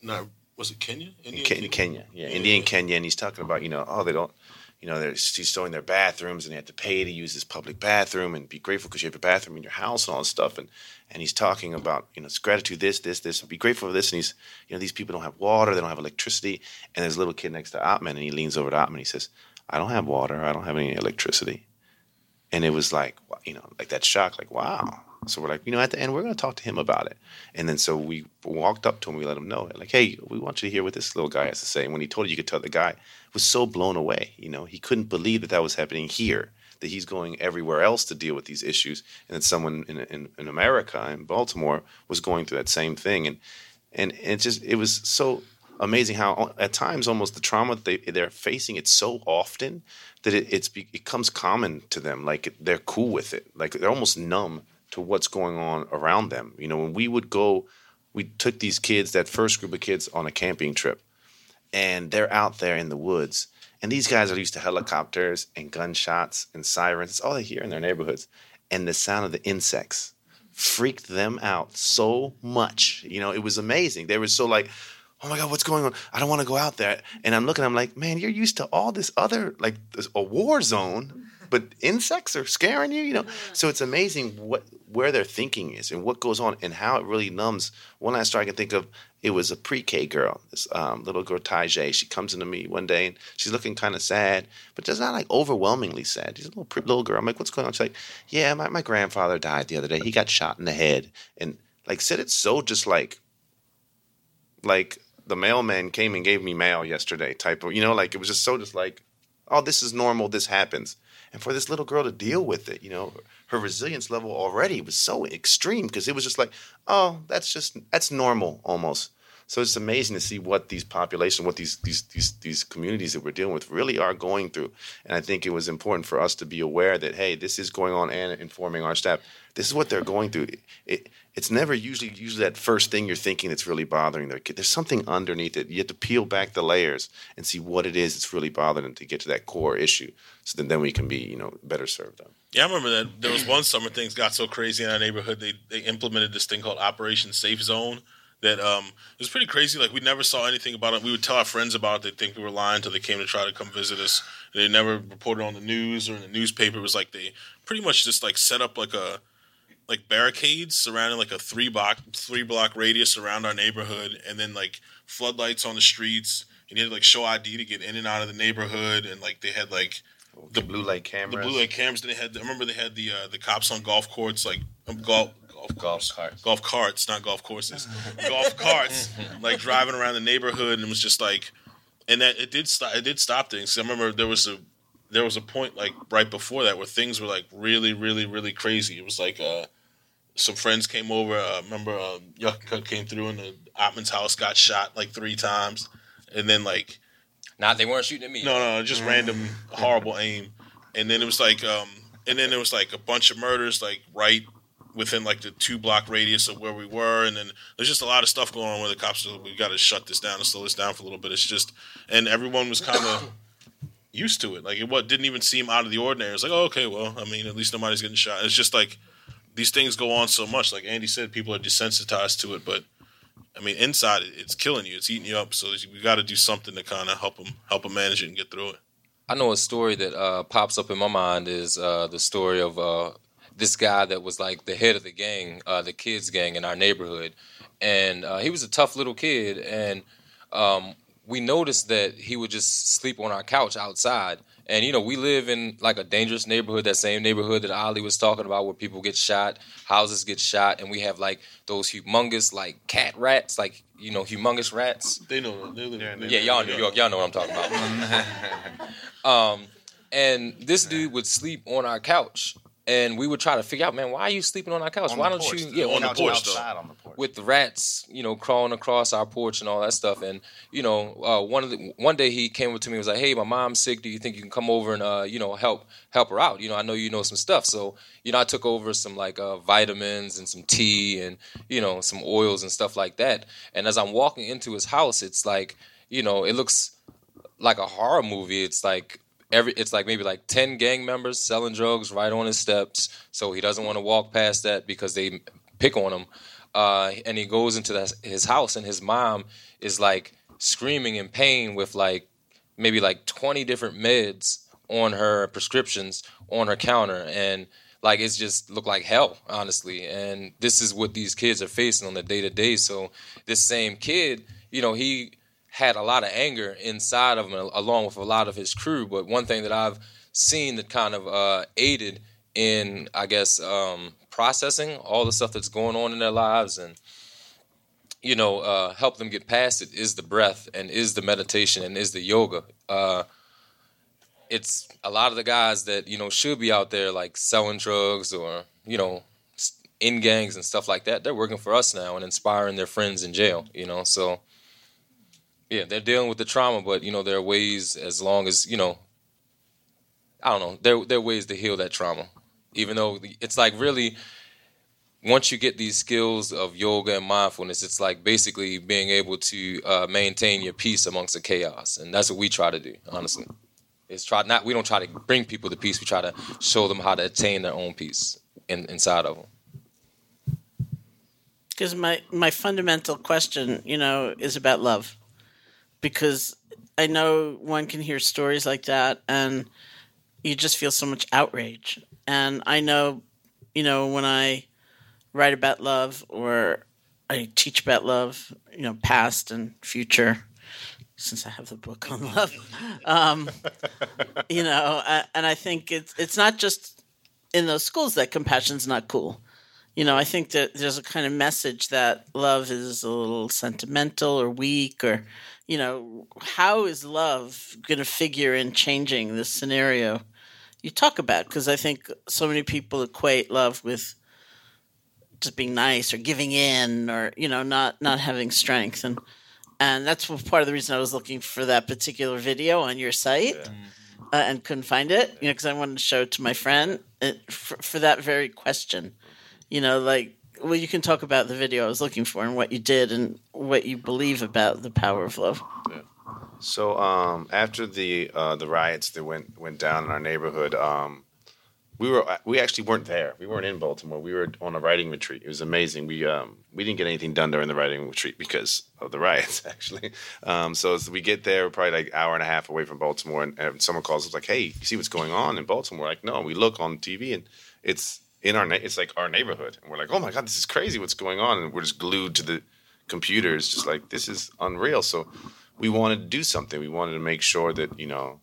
not was it Kenya? Indian, Kenya, Kenya, yeah, yeah, India and Kenya, and he's talking about, you know, oh, they don't, you know, they're he's showing their bathrooms, and they have to pay to use this public bathroom, and be grateful because you have a bathroom in your house and all this stuff, and and he's talking about, you know, it's gratitude, this, this, this, and be grateful for this, and he's, you know, these people don't have water, they don't have electricity, and there's a little kid next to Atman, and he leans over to Atman, and he says I don't have water. I don't have any electricity. And it was like, you know, like that shock, like, wow. So we're like, you know, at the end, we're going to talk to him about it. And then so we walked up to him, we let him know, like, hey, we want you to hear what this little guy has to say. And when he told it, you could tell the guy was so blown away. You know, he couldn't believe that that was happening here, that he's going everywhere else to deal with these issues. And that someone in, in, in America, in Baltimore, was going through that same thing. And, and it just, it was so amazing how uh, at times almost the trauma they they're facing it so often that it, it's it becomes common to them. Like they're cool with it. Like they're almost numb to what's going on around them. You know, when we would go, we took these kids, that first group of kids, on a camping trip, and they're out there in the woods. And these guys are used to helicopters and gunshots and sirens. It's all they hear in their neighborhoods. And the sound of the insects freaked them out so much. You know, it was amazing. They were so like, oh my god what's going on? I don't want to go out there. And i'm looking i'm like man you're used to all this other like this, a war zone but insects are scaring you you know? So it's amazing what where their thinking is and what goes on and how it really numbs. One last story i can think of it was a pre-k girl this um, little girl Tajay. she comes into me one day and she's looking kind of sad but just not like overwhelmingly sad. She's a little little girl. I'm like what's going on? She's like yeah my, my grandfather died the other day. He got shot in the head. And like said it so just like like the mailman came and gave me mail yesterday type of you know like it was just so just like oh this is normal this happens. And for this little girl to deal with it you know her resilience level already was so extreme because it was just like oh that's just that's normal almost. So it's amazing to see what these populations what these these these these communities that we're dealing with really are going through. And i think it was important for us to be aware that hey this is going on and informing our staff. This is what they're going through. It, it it's never usually usually that first thing you're thinking that's really bothering their kid. There's something underneath it. You have to peel back the layers and see what it is that's really bothering them to get to that core issue. So then, then we can be, you know, better served them. Yeah, I remember that there was one summer things got so crazy in our neighborhood. They they implemented this thing called Operation Safe Zone. That um, it was pretty crazy. Like we never saw anything about it. We would tell our friends about it. They think we were lying until they came to try to come visit us. They never reported on the news or in the newspaper. It was like they pretty much just like set up like a like barricades surrounding like a three block three block radius around our neighborhood, and then like floodlights on the streets. And you had to like show ID to get in and out of the neighborhood, and like they had like the blue light cameras. The blue light cameras. Then they had. I remember they had the uh, the cops on golf courts, like um, golf golf golf carts, golf carts, not golf courses, <laughs> golf carts, like driving around the neighborhood, and it was just like, and that it did stop. It did stop things. I remember there was a there was a point like right before that where things were like really, really, really crazy. It was like uh, some friends came over. I uh, remember uh, Yuck Cut came through and the Atman's house got shot like three times, and then like, not they weren't shooting at me. No, no, just random horrible aim, and then it was like, um, and then there was like a bunch of murders like right within like the two block radius of where we were, and then there's just a lot of stuff going on where the cops are. We got to shut this down and slow this down for a little bit. It's just, and everyone was kind of used to it. Like it what didn't even seem out of the ordinary. It's like, oh, okay, well, I mean, at least nobody's getting shot. It's just like these things go on so much. Like Andy said, people are desensitized to it, but I mean, inside it's killing you. It's eating you up. So we got to do something to kind of help them help them manage it and get through it. I know a story that uh, pops up in my mind is uh, the story of uh, this guy that was like the head of the gang, uh, the kids gang in our neighborhood, and uh, he was a tough little kid, and um, we noticed that he would just sleep on our couch outside. And you know, we live in like a dangerous neighborhood, that same neighborhood that Ali was talking about, where people get shot, houses get shot, and we have like those humongous like cat rats, like you know, humongous rats. They know. They live, yeah, yeah, y'all in New York, y'all know what I'm talking about. <laughs> um, and this dude would sleep on our couch, and we would try to figure out, man, why are you sleeping on our couch? On why don't porch, you, yeah, on the porch, outside on the porch. with the rats, you know, crawling across our porch and all that stuff. And you know, uh, one of the one day he came up to me and was like, "Hey, my mom's sick. Do you think you can come over and uh, you know help help her out? You know, I know you know some stuff." So you know, I took over some like uh, vitamins and some tea and you know some oils and stuff like that. And as I'm walking into his house, it's like you know, it looks like a horror movie. It's like every it's like maybe like 10 gang members selling drugs right on his steps so he doesn't want to walk past that because they pick on him. Uh, and he goes into the, his house and his mom is like screaming in pain with like maybe like 20 different meds on her prescriptions on her counter. And like it's just looked like hell honestly. And this is what these kids are facing on the day to day so this same kid you know he had a lot of anger inside of him, along with a lot of his crew. But one thing that I've seen that kind of uh, aided in, I guess, um, processing all the stuff that's going on in their lives and you know uh, help them get past it is the breath and is the meditation and is the yoga. Uh, it's a lot of the guys that you know should be out there like selling drugs or you know in gangs and stuff like that. They're working for us now and inspiring their friends in jail. You know, so yeah, they're dealing with the trauma, but you know there are ways as long as you know. I don't know. There there are ways to heal that trauma, even though it's like really. Once you get these skills of yoga and mindfulness, it's like basically being able to uh, maintain your peace amongst the chaos, and that's what we try to do. Honestly, is try not we don't try to bring people to peace. We try to show them how to attain their own peace in, inside of them. Because my my fundamental question, you know, is about love because I know one can hear stories like that and you just feel so much outrage. And I know, you know, when I write about love or I teach about love, you know, past and future, since I have the book on love, <laughs> um, you know, and I think it's it's not just in those schools that compassion's not cool. You know, I think that there's a kind of message that love is a little sentimental or weak or you know, how is love going to figure in changing this scenario you talk about? Because I think so many people equate love with just being nice or giving in or you know not not having strength and and that's part of the reason I was looking for that particular video on your site yeah. uh, and couldn't find it you know because I wanted to show it to my friend it, uh, for, for that very question you know like well, you can talk about the video I was looking for and what you did and what you believe about the power of love. Yeah. So um, after the uh, the riots that went went down in our neighborhood, um, we were we actually weren't there. We weren't in Baltimore. We were on a writing retreat. It was amazing. We um, we didn't get anything done during the writing retreat because of the riots, <laughs> actually. Um, so as we get there, probably like an hour and a half away from Baltimore, and, and someone calls us like, "Hey, you see what's going on in Baltimore?" Like, no, we look on TV and it's in our it's like our neighborhood. And we're like oh my god this is crazy. What's going on? And we're just glued to the computers just like this is unreal. So we wanted to do something. We wanted to make sure that you know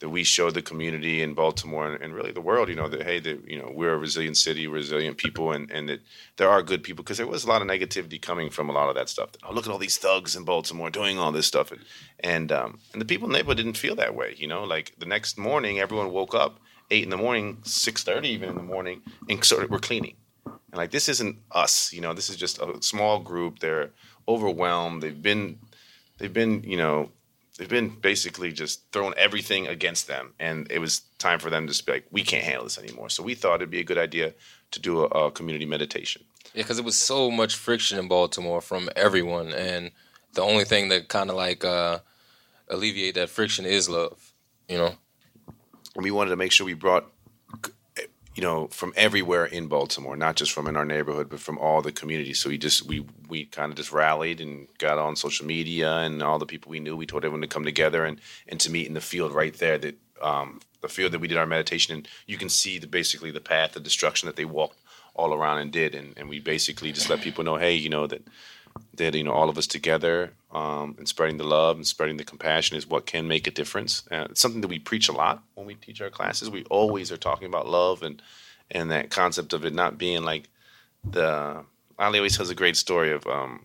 that we showed the community in baltimore and, and really the world you know that hey that you know we're a resilient city resilient people and, and that there are good people. Because there was a lot of negativity coming from a lot of that stuff. Oh look at all these thugs in baltimore doing all this stuff. And and, um, and the people in the neighborhood didn't feel that way you know? Like the next morning everyone woke up eight in the morning, six thirty even in the morning, and so we're cleaning. And like this isn't us, you know. This is just a small group. They're overwhelmed. They've been, they've been, you know, they've been basically just throwing everything against them, and it was time for them to be like, we can't handle this anymore. So we thought it'd be a good idea to do a, a community meditation. Yeah, because it was so much friction in Baltimore from everyone, and the only thing that kind of like uh, alleviate that friction is love. You know. And we wanted to make sure we brought you know, from everywhere in Baltimore, not just from in our neighborhood, but from all the communities. So we just we we kind of just rallied and got on social media and all the people we knew. We told everyone to come together and and to meet in the field right there. That um, the field that we did our meditation in, you can see the basically the path of destruction that they walked all around and did. And and we basically just let people know, hey, you know that that you know all of us together um, and spreading the love and spreading the compassion is what can make a difference. Uh, it's something that we preach a lot when we teach our classes. We always are talking about love and and that concept of it not being like the. Ali always tells a great story of um,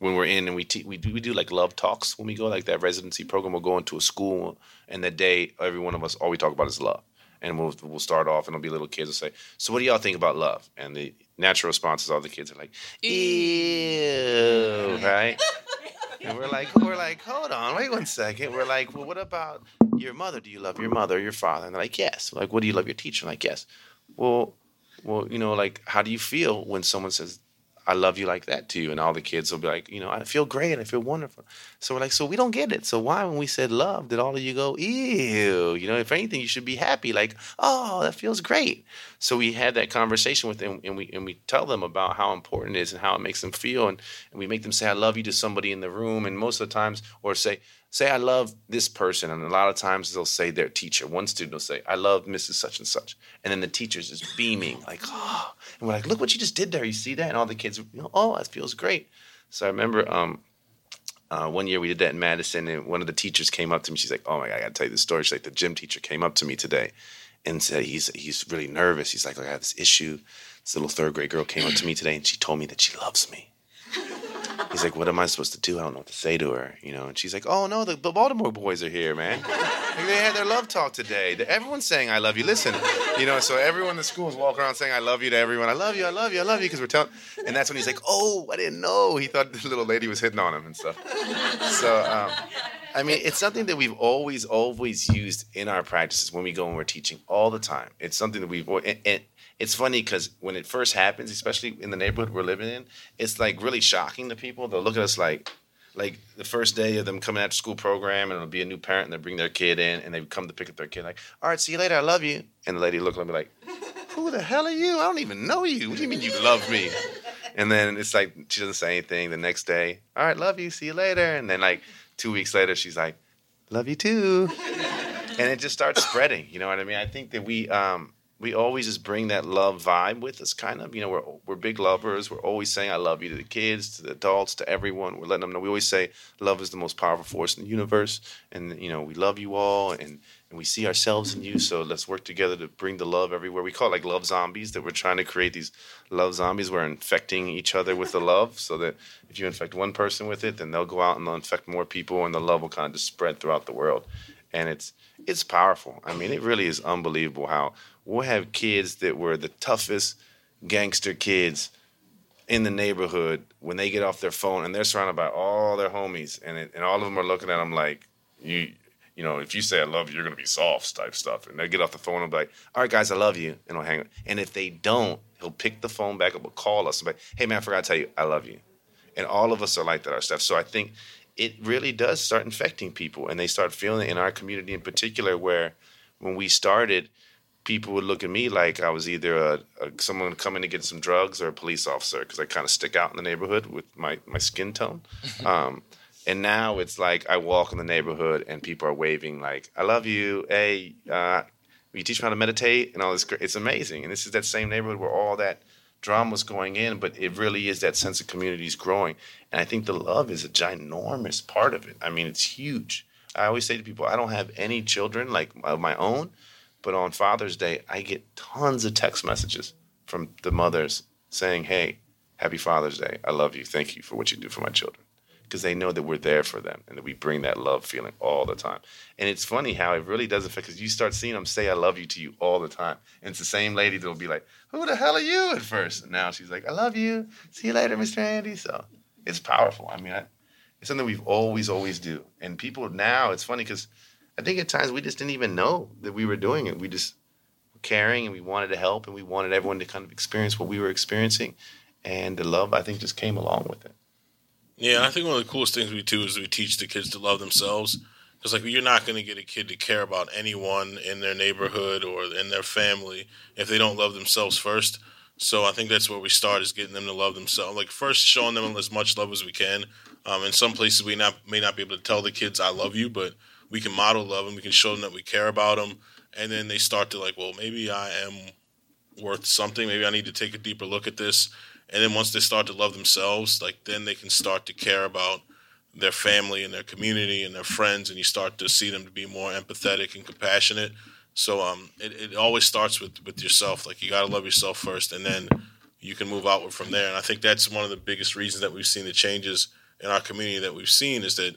when we're in and we te- we do we do like love talks when we go like that residency program. We'll go into a school and that day every one of us all we talk about is love. And we'll we'll start off and it'll be little kids will say, "So what do y'all think about love?" And the natural response is all the kids are like, "Ew," right? <laughs> And we're like, we're like, hold on, wait one second. We're like, well, what about your mother? Do you love your mother or your father? And they're like, yes. We're like, what do you love your teacher? I'm like, yes. Well, well, you know, like, how do you feel when someone says, I love you like that to you. And all the kids will be like, you know, I feel great. I feel wonderful. So we're like, so we don't get it. So why, when we said love, did all of you go, ew? You know, if anything, you should be happy. Like, oh, that feels great. So we had that conversation with them and we, and we tell them about how important it is and how it makes them feel. And, and we make them say, I love you to somebody in the room. And most of the times, or say, say I love this person, and a lot of times they'll say their teacher. One student will say, I love Mrs. Such and Such. And then the teacher's just beaming, like, oh. And we're like, look what you just did there. You see that? And all the kids, you know, oh, that feels great. So I remember um, uh, one year we did that in Madison, and one of the teachers came up to me. She's like, oh my God, I gotta tell you this story. She's like, the gym teacher came up to me today and said he's he's really nervous. He's like, I have this issue. This little third grade girl came up to me today and she told me that she loves me. He's like, what am I supposed to do? I don't know what to say to her, you know. And she's like, oh no, the, the Baltimore boys are here, man. Like, they had their love talk today. Everyone's saying I love you. Listen, you know. So everyone in the school is walking around saying I love you to everyone. I love you. I love you. I love you because we're telling. And that's when he's like, oh, I didn't know. He thought the little lady was hitting on him and stuff. So. Um, I mean, it's something that we've always, always used in our practices when we go and we're teaching all the time. It's something that we've, and, and it's funny because when it first happens, especially in the neighborhood we're living in, it's like really shocking to people. They'll look at us like, like the first day of them coming after school program, and it'll be a new parent, and they bring their kid in, and they come to pick up their kid, like, all right, see you later, I love you. And the lady look at me like, who the hell are you? I don't even know you. What do you mean you love me? And then it's like she doesn't say anything. The next day, all right, love you, see you later. And then like two weeks later, she's like, love you too. and it just starts spreading. You know what I mean? I think that we um, we always just bring that love vibe with us, kind of. You know, we're we're big lovers. We're always saying "I love you" to the kids, to the adults, to everyone. We're letting them know. We always say love is the most powerful force in the universe, and you know, we love you all, and and we see ourselves in you. So let's work together to bring the love everywhere. We call it like love zombies. That we're trying to create these love zombies. We're infecting each other with the love, so that if you infect one person with it, then they'll go out and they'll infect more people, and the love will kind of just spread throughout the world. And it's it's powerful. I mean, it really is unbelievable how we'll have kids that were the toughest gangster kids in the neighborhood when they get off their phone and they're surrounded by all their homies and it, and all of them are looking at them like you you know if you say I love you you're gonna be soft type stuff. And they get off the phone and be like all right guys I love you and he'll hang up. And if they don't he'll pick the phone back up or call us and be like hey man I forgot to tell you I love you. And all of us are like that our stuff so I think it really does start infecting people and they start feeling it in our community in particular where when we started people would look at me like I was either a, a someone coming to get some drugs or a police officer because I kind of stick out in the neighborhood with my my skin tone. <laughs> um, and now it's like I walk in the neighborhood and people are waving like "I love you," "Hey, uh, you teach me how to meditate," and all this. It's amazing. And this is that same neighborhood where all that drama was going in, but it really is that sense of community is growing. And I think the love is a ginormous part of it. I mean, it's huge. I always say to people, I don't have any children like of my own, but on Father's Day, I get tons of text messages from the mothers saying, Hey, happy Father's Day. I love you. Thank you for what you do for my children. Because they know that we're there for them and that we bring that love feeling all the time. And it's funny how it really does affect because you start seeing them say, I love you to you all the time. And it's the same lady that'll be like, Who the hell are you at first? And now she's like, I love you. See you later, Mr. Andy. So it's powerful. I mean, I, it's something we've always, always do. And people now, it's funny because I think at times we just didn't even know that we were doing it. We just were caring and we wanted to help and we wanted everyone to kind of experience what we were experiencing. And the love, I think, just came along with it. Yeah, I think one of the coolest things we do is we teach the kids to love themselves. Because like you're not going to get a kid to care about anyone in their neighborhood or in their family if they don't love themselves first. So I think that's where we start is getting them to love themselves. Like first showing them as much love as we can. Um, in some places we not may not be able to tell the kids I love you, but we can model love and we can show them that we care about them. And then they start to like, well, maybe I am worth something. Maybe I need to take a deeper look at this. And then once they start to love themselves, like then they can start to care about their family and their community and their friends, and you start to see them to be more empathetic and compassionate. So um, it, it always starts with with yourself. Like you got to love yourself first, and then you can move outward from there. And I think that's one of the biggest reasons that we've seen the changes in our community that we've seen is that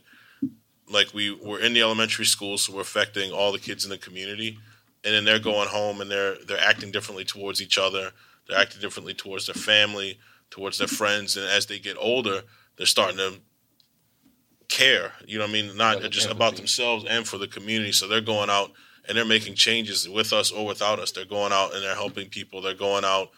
like we we're in the elementary school, so we're affecting all the kids in the community, and then they're going home and they're they're acting differently towards each other. They're acting differently towards their family, towards their friends, and as they get older, they're starting to care. You know what I mean? Not Like just about themselves and for the community. So they're going out and they're making changes with us or without us. They're going out and they're helping people. They're going out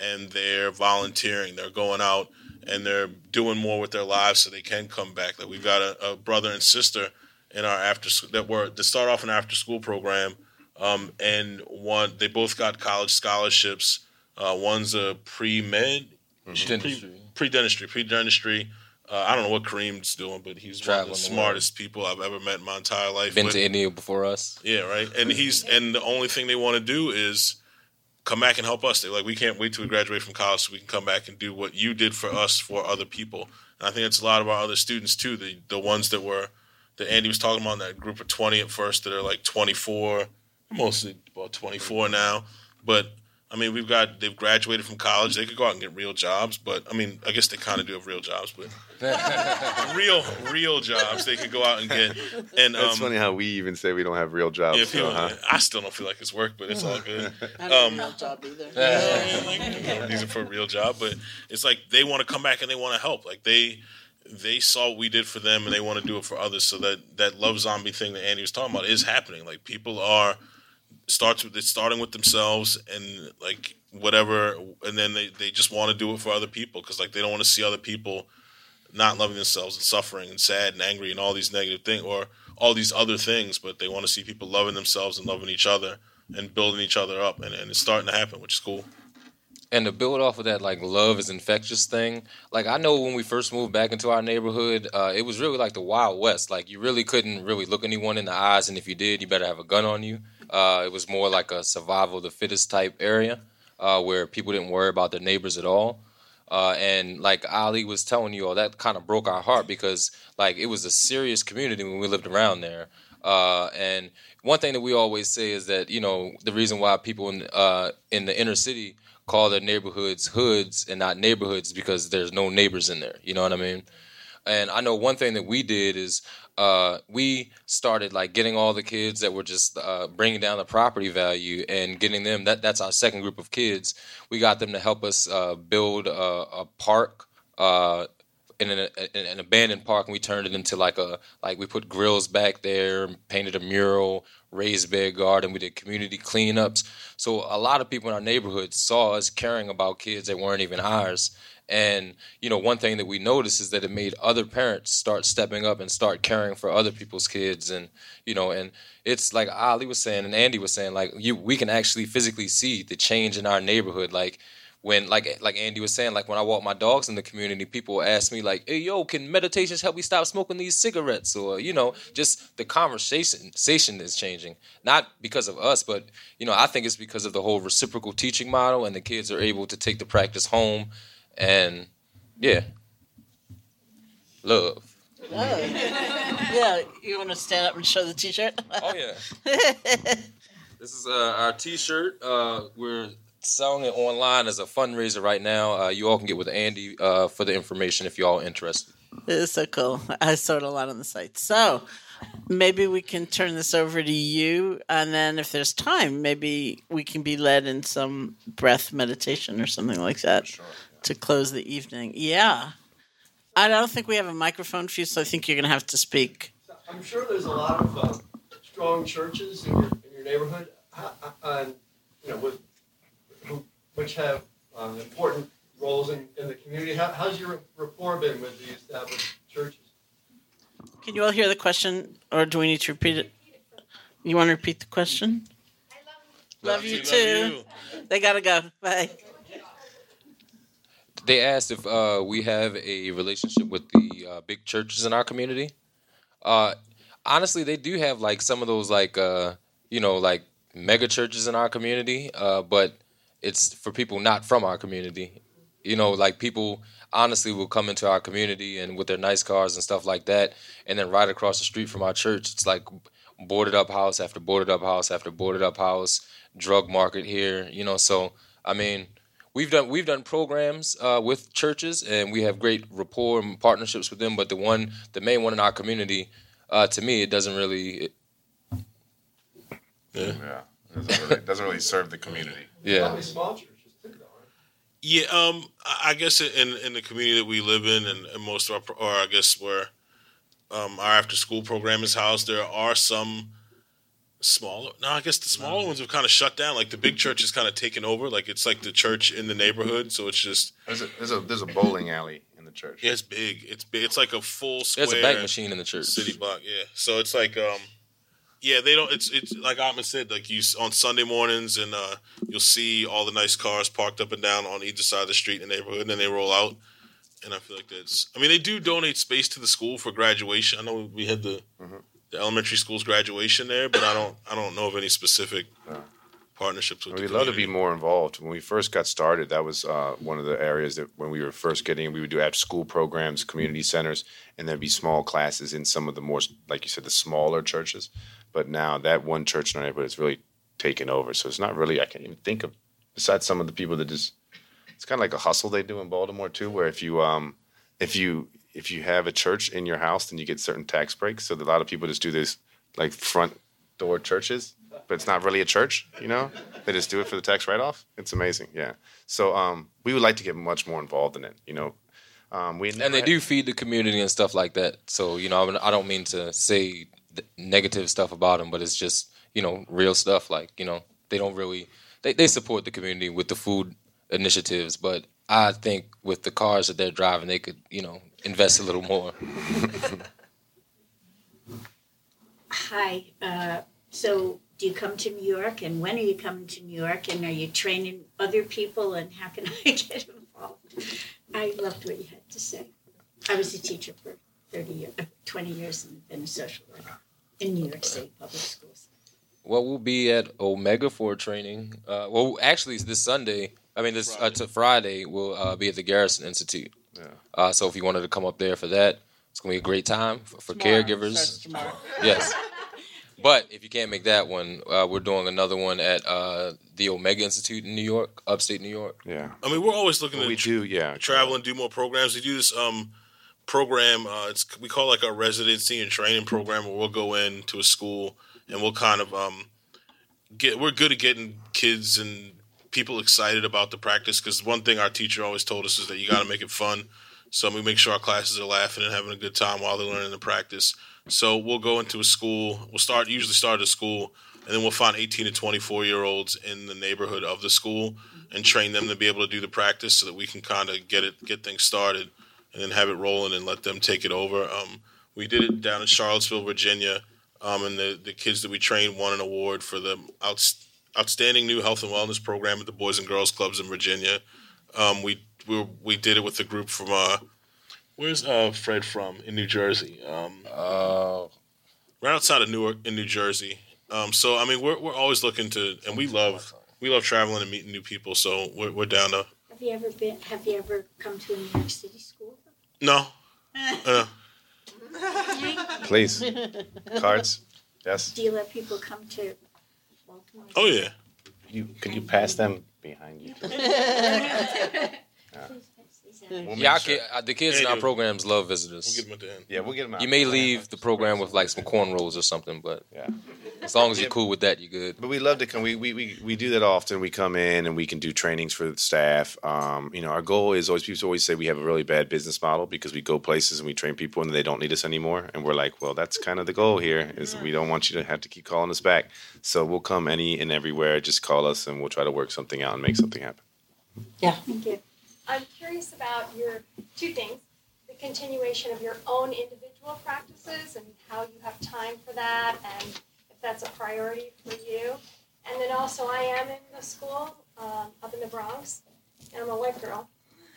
and they're volunteering. They're going out and they're doing more with their lives so they can come back. Like we've got a, a brother and sister in our after sc- that were to start off an after school program, um, and one they both got college scholarships. Uh, one's a pre med, Dentistry. pre dentistry, pre dentistry. Uh, I don't know what Kareem's doing, but he's one of Traveling the the smartest people I've ever met in my entire life. Been to India before us. yeah, right. And he's and the only thing they want to do is come back and help us. They're like, we can't wait till we graduate from college so we can come back and do what you did for us for other people. And I think it's a lot of our other students too. The the ones that were that Andy was talking about, that group of twenty at first that are like twenty four, mostly about twenty four now. But I mean, we've got they've graduated from college. They could go out and get real jobs, but I mean, I guess they kind of do have real jobs, but <laughs> real real jobs they could go out and get. And It's um, funny how we even say we don't have real jobs. yeah, so, people, huh? I still don't feel like it's work, but it's all good. <laughs> I don't Um, have a real job either. like, <laughs> these are for a real job, but it's like they want to come back and they want to help. Like they they saw what we did for them and they want to do it for others. So that that love zombie thing that Andy was talking about is happening. Like people are starts with starting with themselves and like whatever, and then they they just want to do it for other people because like they don't want to see other people not loving themselves and suffering and sad and angry and all these negative things or all these other things, but they want to see people loving themselves and loving each other and building each other up, and, and it's starting to happen, which is cool. And to build off of that, like love is infectious thing. Like I know when we first moved back into our neighborhood, uh, it was really like the Wild West. Like you really couldn't really look anyone in the eyes, and if you did, you better have a gun on you. Uh, it was more like a survival the fittest type area, uh, where people didn't worry about their neighbors at all. Uh, and like Ali was telling you all, that kind of broke our heart because like it was a serious community when we lived around there. Uh, and one thing that we always say is that you know the reason why people in uh, in the inner city call their neighborhoods hoods and not neighborhoods because there's no neighbors in there. You know what I mean? And I know one thing that we did is uh, we started like getting all the kids that were just uh, bringing down the property value and getting them. That that's our second group of kids. We got them to help us uh, build a, a park. Uh, in an, in an abandoned park, and we turned it into like a like we put grills back there, painted a mural, raised bed garden. We did community cleanups. So a lot of people in our neighborhood saw us caring about kids that weren't even ours. And you know, one thing that we noticed is that it made other parents start stepping up and start caring for other people's kids. And you know, and it's like Ali was saying and Andy was saying, like you, we can actually physically see the change in our neighborhood. Like when like like Andy was saying, like when I walk my dogs in the community, people ask me like, "Hey, yo, can meditations help me stop smoking these cigarettes?" Or you know, just the conversation is changing, not because of us, but you know, I think it's because of the whole reciprocal teaching model, and the kids are able to take the practice home, and yeah, love. Yeah, you want to stand up and show the T-shirt? Oh yeah. <laughs> this is uh, our T-shirt. Uh, we're selling it online as a fundraiser right now. Uh, you all can get with Andy uh, for the information if you all are interested. It is so cool. I saw it a lot on the site. So maybe we can turn this over to you, and then if there's time, maybe we can be led in some breath meditation or something like that to close the evening. Yeah. I don't think we have a microphone for you, so I think you're going to have to speak. I'm sure there's a lot of uh, strong churches in your, in your neighborhood. How, uh, you know, with, who, which have um, important roles in, in the community. How, how's your rapport been with the established churches? Can you all hear the question, or do we need to repeat it? You want to repeat the question? I love you too. They gotta go. Bye. They asked if uh, we have a relationship with the uh, big churches in our community. Uh, honestly, they do have like some of those like uh, you know like mega churches in our community, uh, but it's for people not from our community. You know, like people honestly will come into our community and with their nice cars and stuff like that, and then right across the street from our church, it's like boarded up house after boarded up house after boarded up house, drug market here. You know, so I mean we've done we've done programs uh, with churches and we have great rapport and partnerships with them. But the one, the main one in our community, uh, to me, it doesn't really. It, Yeah. Yeah, it doesn't really, doesn't really serve the community. <laughs> yeah, Probably small churches too, though, right? Yeah, um, I I guess in in the community that we live in, and, and most of our, or I guess where um, our after school program is housed, there are some smaller. No, I guess the smaller ones have kind of shut down. Like the big church is kind of taken over. Like it's like the church in the neighborhood, so it's just There's a there's a there's a bowling alley in the church. yeah, it's big. It's big. It's like a full square. there's a bank machine in the church. city block. Yeah, so it's like um, yeah, they don't. It's it's like Atman said, like you on Sunday mornings, and uh, you'll see all the nice cars parked up and down on either side of the street in the neighborhood, and then they roll out. And I feel like that's. I mean, they do donate space to the school for graduation. I know we had the the elementary school's graduation there, but I don't I don't know of any specific partnerships with. We'd love to be more involved. When we first got started, that was uh, one of the areas that when we were first getting, we would do after school programs, community centers, and there'd be small classes in some of the more, like you said, the smaller churches. But now that one church in our neighborhood is really taken over. So it's not really, I can't even think of, besides some of the people that just, it's kind of like a hustle they do in Baltimore too, where if you, um, if you, if you have a church in your house, then you get certain tax breaks. So a lot of people just do this like front door churches, but it's not really a church, you know? They just do it for the tax write off. It's amazing. Yeah. So um, we would like to get much more involved in it, you know? Um, we and they do feed the community and stuff like that. So you know, I don't mean to say negative stuff about them, but it's just you know real stuff. Like you know, they don't really they they support the community with the food initiatives, but I think with the cars that they're driving, they could you know invest a little more. Hi. Uh, so, do you come to New York, and when are you coming to New York, and are you training other people, and how can <laughs> I get involved? I loved what you had to say. I was a teacher for thirty years, twenty years, and been a social worker in New York City public schools. Well, we'll be at Omega for training. Uh, well, actually, it's this Sunday. I mean, this uh, to Friday, we'll uh, be at the Garrison Institute. Yeah. Uh, so if you wanted to come up there for that, it's gonna be a great time for, for caregivers. <laughs> Yes. But if you can't make that one, uh, we're doing another one at uh, the Omega Institute in New York, upstate New York. Yeah. I mean, we're always looking Well, to we tr- do, yeah. travel and do more programs. We do this um, program. Uh, it's we call it like our residency and training program, where we'll go into a school and we'll kind of um, get. We're good at getting kids and people excited about the practice because one thing our teacher always told us is that you got to make it fun. So we make sure our classes are laughing and having a good time while they're learning the practice. So we'll go into a school. We'll start usually start at a school, and then we'll find 18 to 24 year olds in the neighborhood of the school and train them to be able to do the practice so that we can kind of get it get things started and then have it rolling and let them take it over. Um, we did it down in Charlottesville, Virginia, um, and the the kids that we trained won an award for the outs, outstanding new health and wellness program at the Boys and Girls Clubs in Virginia. Um, we we we did it with a group from uh, where's uh, Fred from in New Jersey. Um, Uh, right outside of Newark in New Jersey. Um, so I mean, we're we're always looking to, and we love we love traveling and meeting new people. So we're we're down to Have you ever been? Have you ever come to a New York City school? no. <laughs> Uh, Please. <laughs> Cards. Yes. Do you let people come to Baltimore? Oh yeah. You could you pass them behind you? <laughs> <laughs> Please, Betsy. Exactly. We'll Yeah, I sure. can, uh, the kids Yeah, in our programs love visitors. We'll get them at the end. Yeah, we'll get them out. You may leave the program with like some cornrows or something, but Yeah. as long as you're cool with that, you're good. But we love to come. We, we, we, we do that often. We come in and we can do trainings for the staff. Um, you know, our goal is always people always say we have a really bad business model because we go places and we train people and they don't need us anymore. And we're like, well, that's kind of the goal here is we don't want you to have to keep calling us back. So we'll come any and everywhere. Just call us and we'll try to work something out and make something happen. Yeah. Thank you. I'm curious about your two things the continuation of your own individual practices and how you have time for that, and if that's a priority for you. And then also, I am in the school um, up in the Bronx, and I'm a white girl,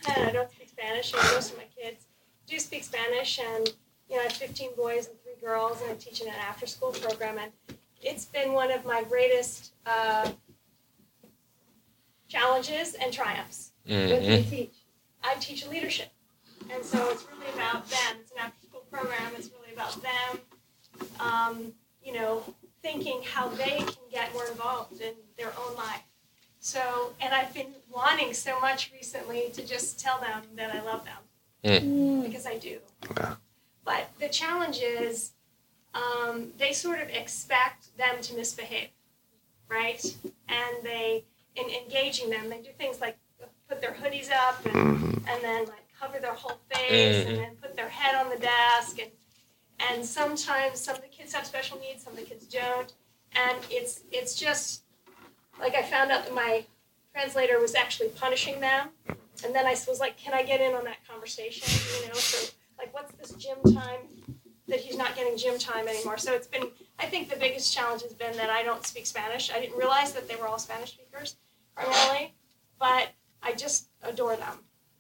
and <laughs> I don't speak Spanish, and most of my kids do speak Spanish, and you know, I have 15 boys and three girls, and I'm teaching an after school program, and it's been one of my greatest uh, challenges and triumphs. What do you teach? I teach leadership. And so it's really about them. It's an after school program. It's really about them, um, you know, thinking how they can get more involved in their own life. So, and I've been wanting so much recently to just tell them that I love them because I do. Yeah. But the challenge is um, they sort of expect them to misbehave, right? And they, in engaging them, they do things like put their hoodies up and Mm-hmm. and then like cover their whole face Mhm. and then put their head on the desk and and sometimes some of the kids have special needs some of the kids don't. And it's it's just like i found out that my translator was actually punishing them. And then i was like can i get in on that conversation? You know so like what's this gym time that he's not getting gym time anymore? So it's been i think the biggest challenge has been that i don't speak spanish. I didn't realize that they were all spanish speakers primarily. But I just adore them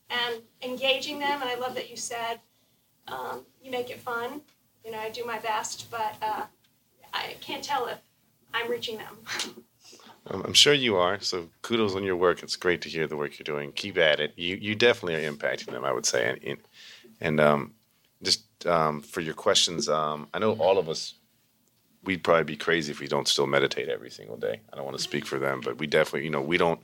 and engaging them. And I love that you said um, you make it fun. You know, I do my best, but uh, I can't tell if I'm reaching them. <laughs> I'm sure you are. So kudos on your work. It's great to hear the work you're doing. Keep at it. You you definitely are impacting them. I would say. And and, and um, just um, for your questions, um, I know all of us. We'd probably be crazy if we don't still meditate every single day. I don't want to speak for them, but we definitely, you know, we don't.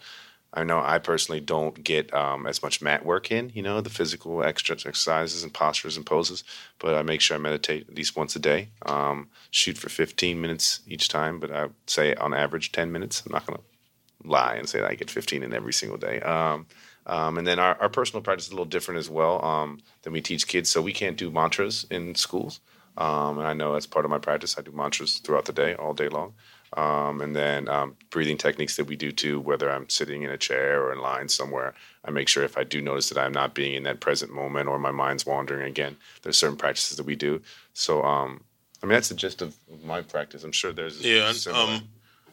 I know I personally don't get um, as much mat work in, you know, the physical extra exercises and postures and poses, but I make sure I meditate at least once a day. Um, shoot for 15 minutes each time, but I say on average 10 minutes. I'm not going to lie and say that I get 15 in every single day. Um, um, and then our, our personal practice is a little different as well um, than we teach kids. So we can't do mantras in schools. Um, and I know as part of my practice. I do mantras throughout the day, all day long. Um, and then um, breathing techniques that we do too, whether I'm sitting in a chair or in line somewhere. I make sure if I do notice that I'm not being in that present moment or my mind's wandering again, there's certain practices that we do. So, um, I mean, that's the gist of my practice. I'm sure there's Yeah, similar.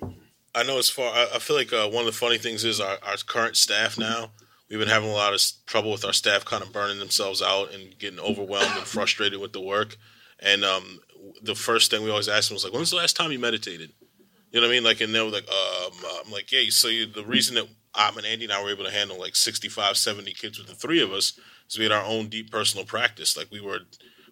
um, I know as far. I, I feel like uh, one of the funny things is our, our current staff now. We've been having a lot of trouble with our staff kind of burning themselves out and getting overwhelmed and frustrated with the work. And um, the first thing we always ask them was like, "When's the last time you meditated?" You know what I mean? Like, and they were like, um, I'm like, yeah. So you, the reason that I'm and Andy and I were able to handle like 65, 70 kids with the three of us is we had our own deep personal practice. Like we were,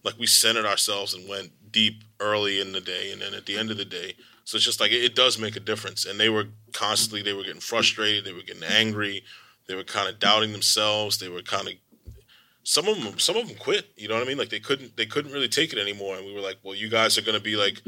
like we centered ourselves and went deep early in the day, and then at the end of the day. So it's just like it, it does make a difference. And they were constantly, they were getting frustrated, they were getting angry, they were kind of doubting themselves, they were kind of some of them some of them quit you know what i mean like they couldn't they couldn't really take it anymore and we were like well you guys are going to be like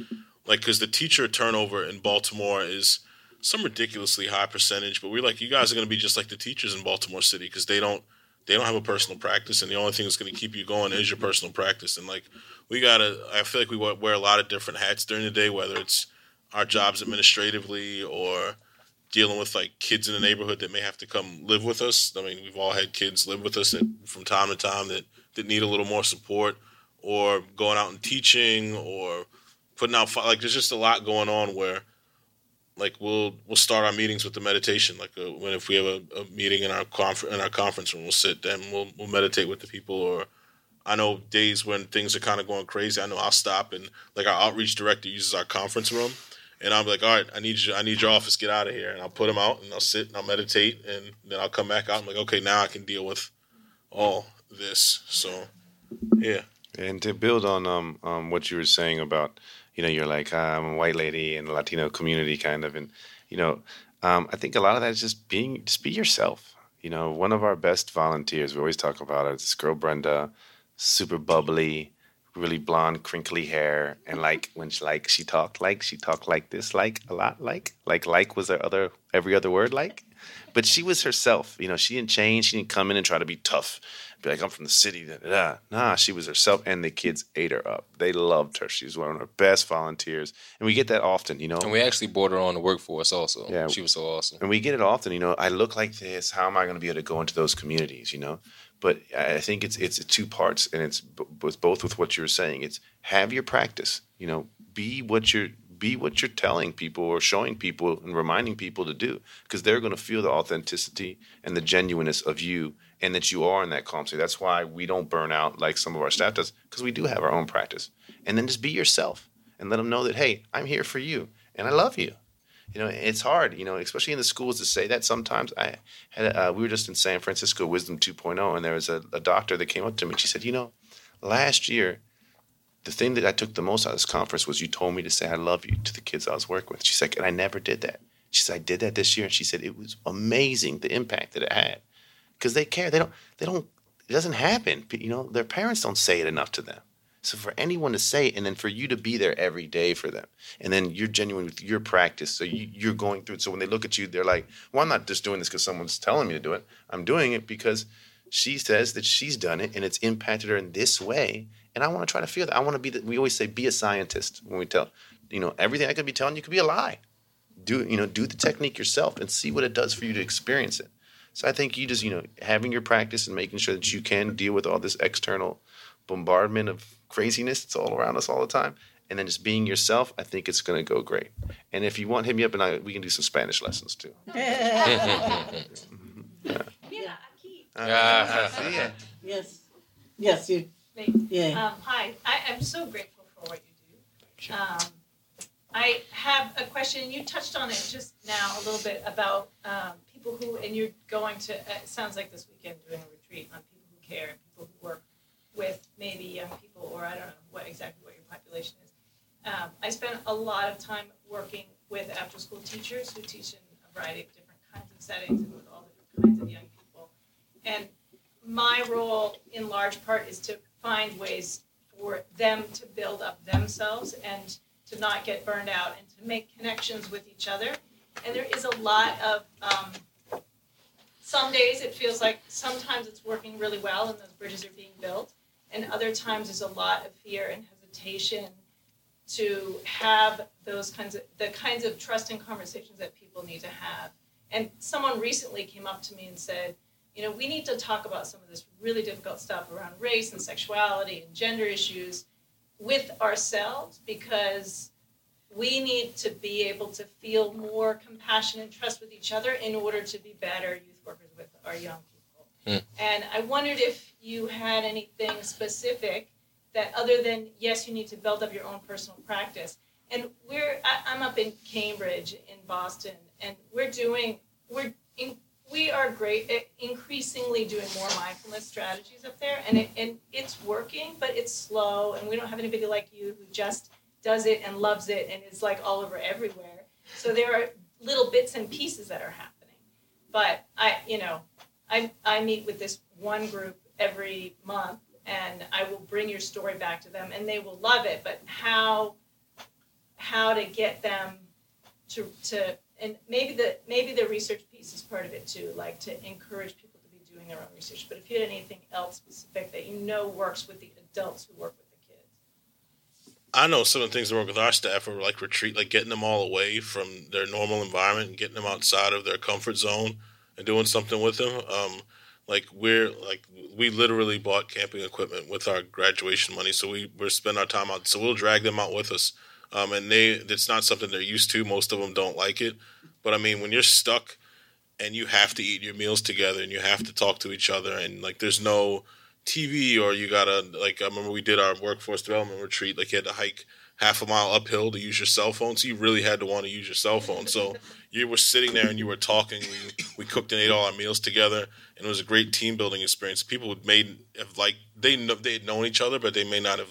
like because the teacher turnover in baltimore is some ridiculously high percentage but we're like you guys are going to be just like the teachers in baltimore city because they don't they don't have a personal practice and the only thing that's going to keep you going is your personal practice and like we gotta i feel like we wear a lot of different hats during the day whether it's our jobs administratively or dealing with like kids in the neighborhood that may have to come live with us. I mean, we've all had kids live with us from time to time that, that need a little more support, or going out and teaching, or putting out like there's just a lot going on where like we'll we'll start our meetings with the meditation. Like uh, when if we have a, a meeting in our confer- in our conference room, we'll sit and we'll we'll meditate with the people. Or I know days when things are kind of going crazy. I know I'll stop and like our outreach director uses our conference room and I'm like, all right, I need you, I need your office, get out of here, and I'll put them out, and I'll sit and I'll meditate, and then I'll come back out. I'm like, okay, now I can deal with all this. So, yeah, And to build on um, um, what you were saying about, you know, you're like, I'm a white lady in the Latino community, kind of, and you know, um, I think a lot of that is just being, just be yourself. You know, one of our best volunteers, we always talk about it, this girl Brenda, super bubbly, really blonde, crinkly hair, and like when she like she talked like she talked like this, like a lot like like like was her other every other word like, but she was herself. You know, she didn't change. She didn't come in and try to be tough, be like I'm from the city. Da, da, da. Nah, she was herself, and the kids ate her up. They loved her. She was one of our best volunteers, and we get that often. You know, And we actually brought her on the workforce also. Yeah. She was so awesome. and we get it often. You know, I look like this. How am I going to be able to go into those communities? You know, but I think it's it's two parts, and it's b- with both with what you were saying. It's have your practice. You know, be what you're be what you're telling people or showing people and reminding people to do, because they're going to feel the authenticity and the genuineness of you, and that you are in that calm state. That's why we don't burn out like some of our staff does, because we do have our own practice. And then just be yourself and let them know that hey, I'm here for you, and I love you you know it's hard you know especially in the schools to say that sometimes i had uh, we were just in san francisco wisdom 2.0 and there was a, a doctor that came up to me and she said you know last year the thing that i took the most out of this conference was you told me to say i love you to the kids i was working with. She's like and i never did that. She said i did that this year and she said it was amazing the impact that it had. Because they care. They don't they don't it doesn't happen. You know their parents don't say it enough to them. So for anyone to say it and then for you to be there every day for them and then you're genuine with your practice so you, you're going through it. So when they look at you they're like well i'm not just doing this because someone's telling me to do it. I'm doing it because she says that she's done it and it's impacted her in this way and i want to try to feel that i want to be the, we always say be a scientist when we tell you know everything i could be telling you could be a lie do you know do the technique yourself and see what it does for you to experience it so i think you just you know having your practice and making sure that you can deal with all this external bombardment of craziness that's all around us all the time and then just being yourself i think it's going to go great and if you want hit me up and I, we can do some spanish lessons too <laughs> Yeah, aquí. Ah. See ya. Yes. Yes, you. Me. Yeah. Um, hi, I am so grateful for what you do. Um, I have a question. You touched on it just now a little bit about um, people who, and you're going to, uh, it sounds like this weekend doing a retreat on people who care and people who work with maybe young people, or I don't know what exactly what your population is. Um, I spent a lot of time working with after school teachers who teach in a variety of different kinds of settings and with all the different kinds of young people. And my role in large part is to find ways for them to build up themselves and to not get burned out and to make connections with each other. And there is a lot of, um, some days it feels like sometimes it's working really well and those bridges are being built. And other times there's a lot of fear and hesitation to have those kinds of, the kinds of trusting conversations that people need to have. And someone recently came up to me and said, you know, we need to talk about some of this really difficult stuff around race and sexuality and gender issues with ourselves because we need to be able to feel more compassion and trust with each other in order to be better youth workers with our young people. Mm. And I wondered if you had anything specific that other than yes, you need to build up your own personal practice. And we're I, I'm up in Cambridge in Boston, and we're doing we're in, we are great at increasingly doing more mindfulness strategies up there, and it, and it's working, but it's slow, and we don't have anybody like you who just does it and loves it and is like all over everywhere. So there are little bits and pieces that are happening, but I you know I I meet with this one group every month, and I will bring your story back to them, and they will love it. But how how to get them to to and maybe the maybe the research piece is part of it too, like to encourage people to be doing their own research. But if you had anything else specific that you know works with the adults who work with the kids. I know some of the things that work with our staff are like retreat, like getting them all away from their normal environment and getting them outside of their comfort zone and doing something with them. Um, like we're like we literally bought camping equipment with our graduation money, so we we spend our time out. So we'll drag them out with us, um, and they it's not something they're used to. Most of them don't like it, but I mean when you're stuck and you have to eat your meals together and you have to talk to each other and like there's no TV or you gotta like I remember we did our workforce development retreat like you had to hike half a mile uphill to use your cell phone. So you really had to want to use your cell phone. So you were sitting there and you were talking. We, we cooked and ate all our meals together and it was a great team building experience. People had made have like they know they had known each other but they may not have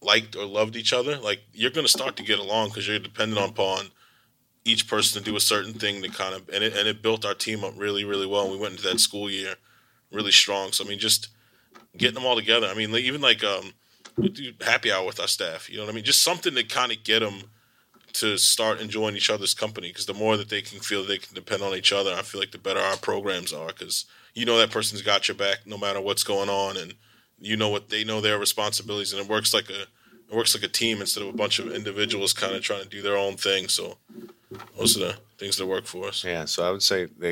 liked or loved each other like you're gonna start to get along because you're dependent upon each person to do a certain thing to kind of and it and it built our team up really really well. And we went into that school year really strong. So I mean, just getting them all together. I mean, even like um, we do happy hour with our staff. You know what I mean? Just something to kind of get them to start enjoying each other's company. Because the more that they can feel they can depend on each other, I feel like the better our programs are. Because you know that person's got your back no matter what's going on, and you know what they know their responsibilities, and it works like a it works like a team instead of a bunch of individuals kind of trying to do their own thing. So those are the things that work for us. Yeah, so I would say they,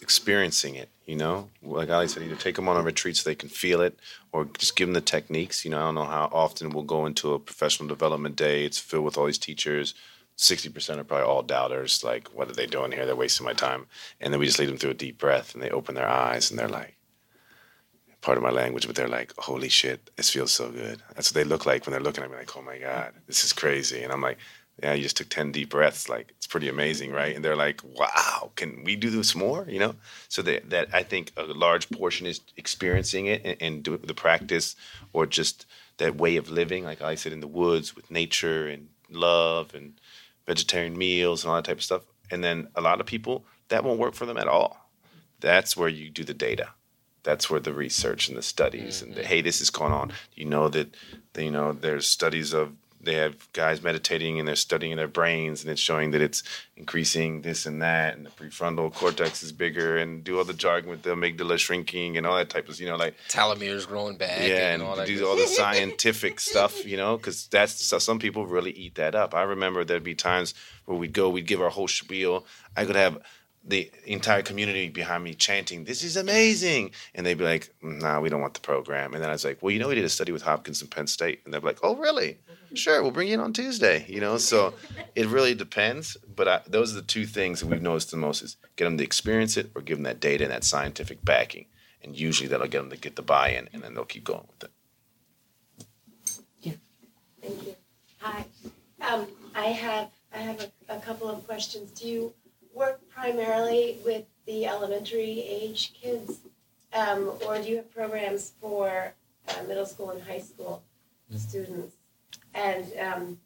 experiencing it, you know, like Ali said, either take them on a retreat so they can feel it, or just give them the techniques. You know, I don't know how often we'll go into a professional development day. It's filled with all these teachers. Sixty percent are probably all doubters. Like, what are they doing here? They're wasting my time. And then we just lead them through a deep breath, and they open their eyes, and they're like, part of my language, but they're like, holy shit, this feels so good. That's what they look like when they're looking at me like, oh my God, this is crazy. And I'm like, yeah, you just took 10 deep breaths. Like, it's pretty amazing, right? And they're like, wow, can we do this more? You know? So that, that I think a large portion is experiencing it and, and do the practice or just that way of living, like I said, in the woods with nature and love and vegetarian meals and all that type of stuff. And then a lot of people, that won't work for them at all. That's where you do the data that's where the research and the studies mm-hmm. and the, hey this is going on. You know that you know there's studies of they have guys meditating and they're studying their brains and it's showing that it's increasing this and that and the prefrontal cortex is bigger and do all the jargon with the amygdala shrinking and all that type of you know like telomeres growing back yeah and, and all that do all the <laughs> scientific stuff you know because that's so some people really eat that up. I remember there'd be times where we'd go we'd give our whole spiel. I could have the entire community behind me chanting, "This is amazing!" And they'd be like, "Nah, we don't want the program." And then I was like, "Well, you know, we did a study with Hopkins and Penn State," and they're like, "Oh, really? Sure, we'll bring you in on Tuesday." You know, so it really depends. But I, those are the two things that we've noticed the most: is get them to experience it, or give them that data and that scientific backing. And usually that'll get them to get the buy-in, and then they'll keep going with it. Yeah. Thank you. Hi. Um, I have I have a, a couple of questions. Do you work primarily with the elementary age kids, um, or do you have programs for uh, middle school and high school mm-hmm. students? And um,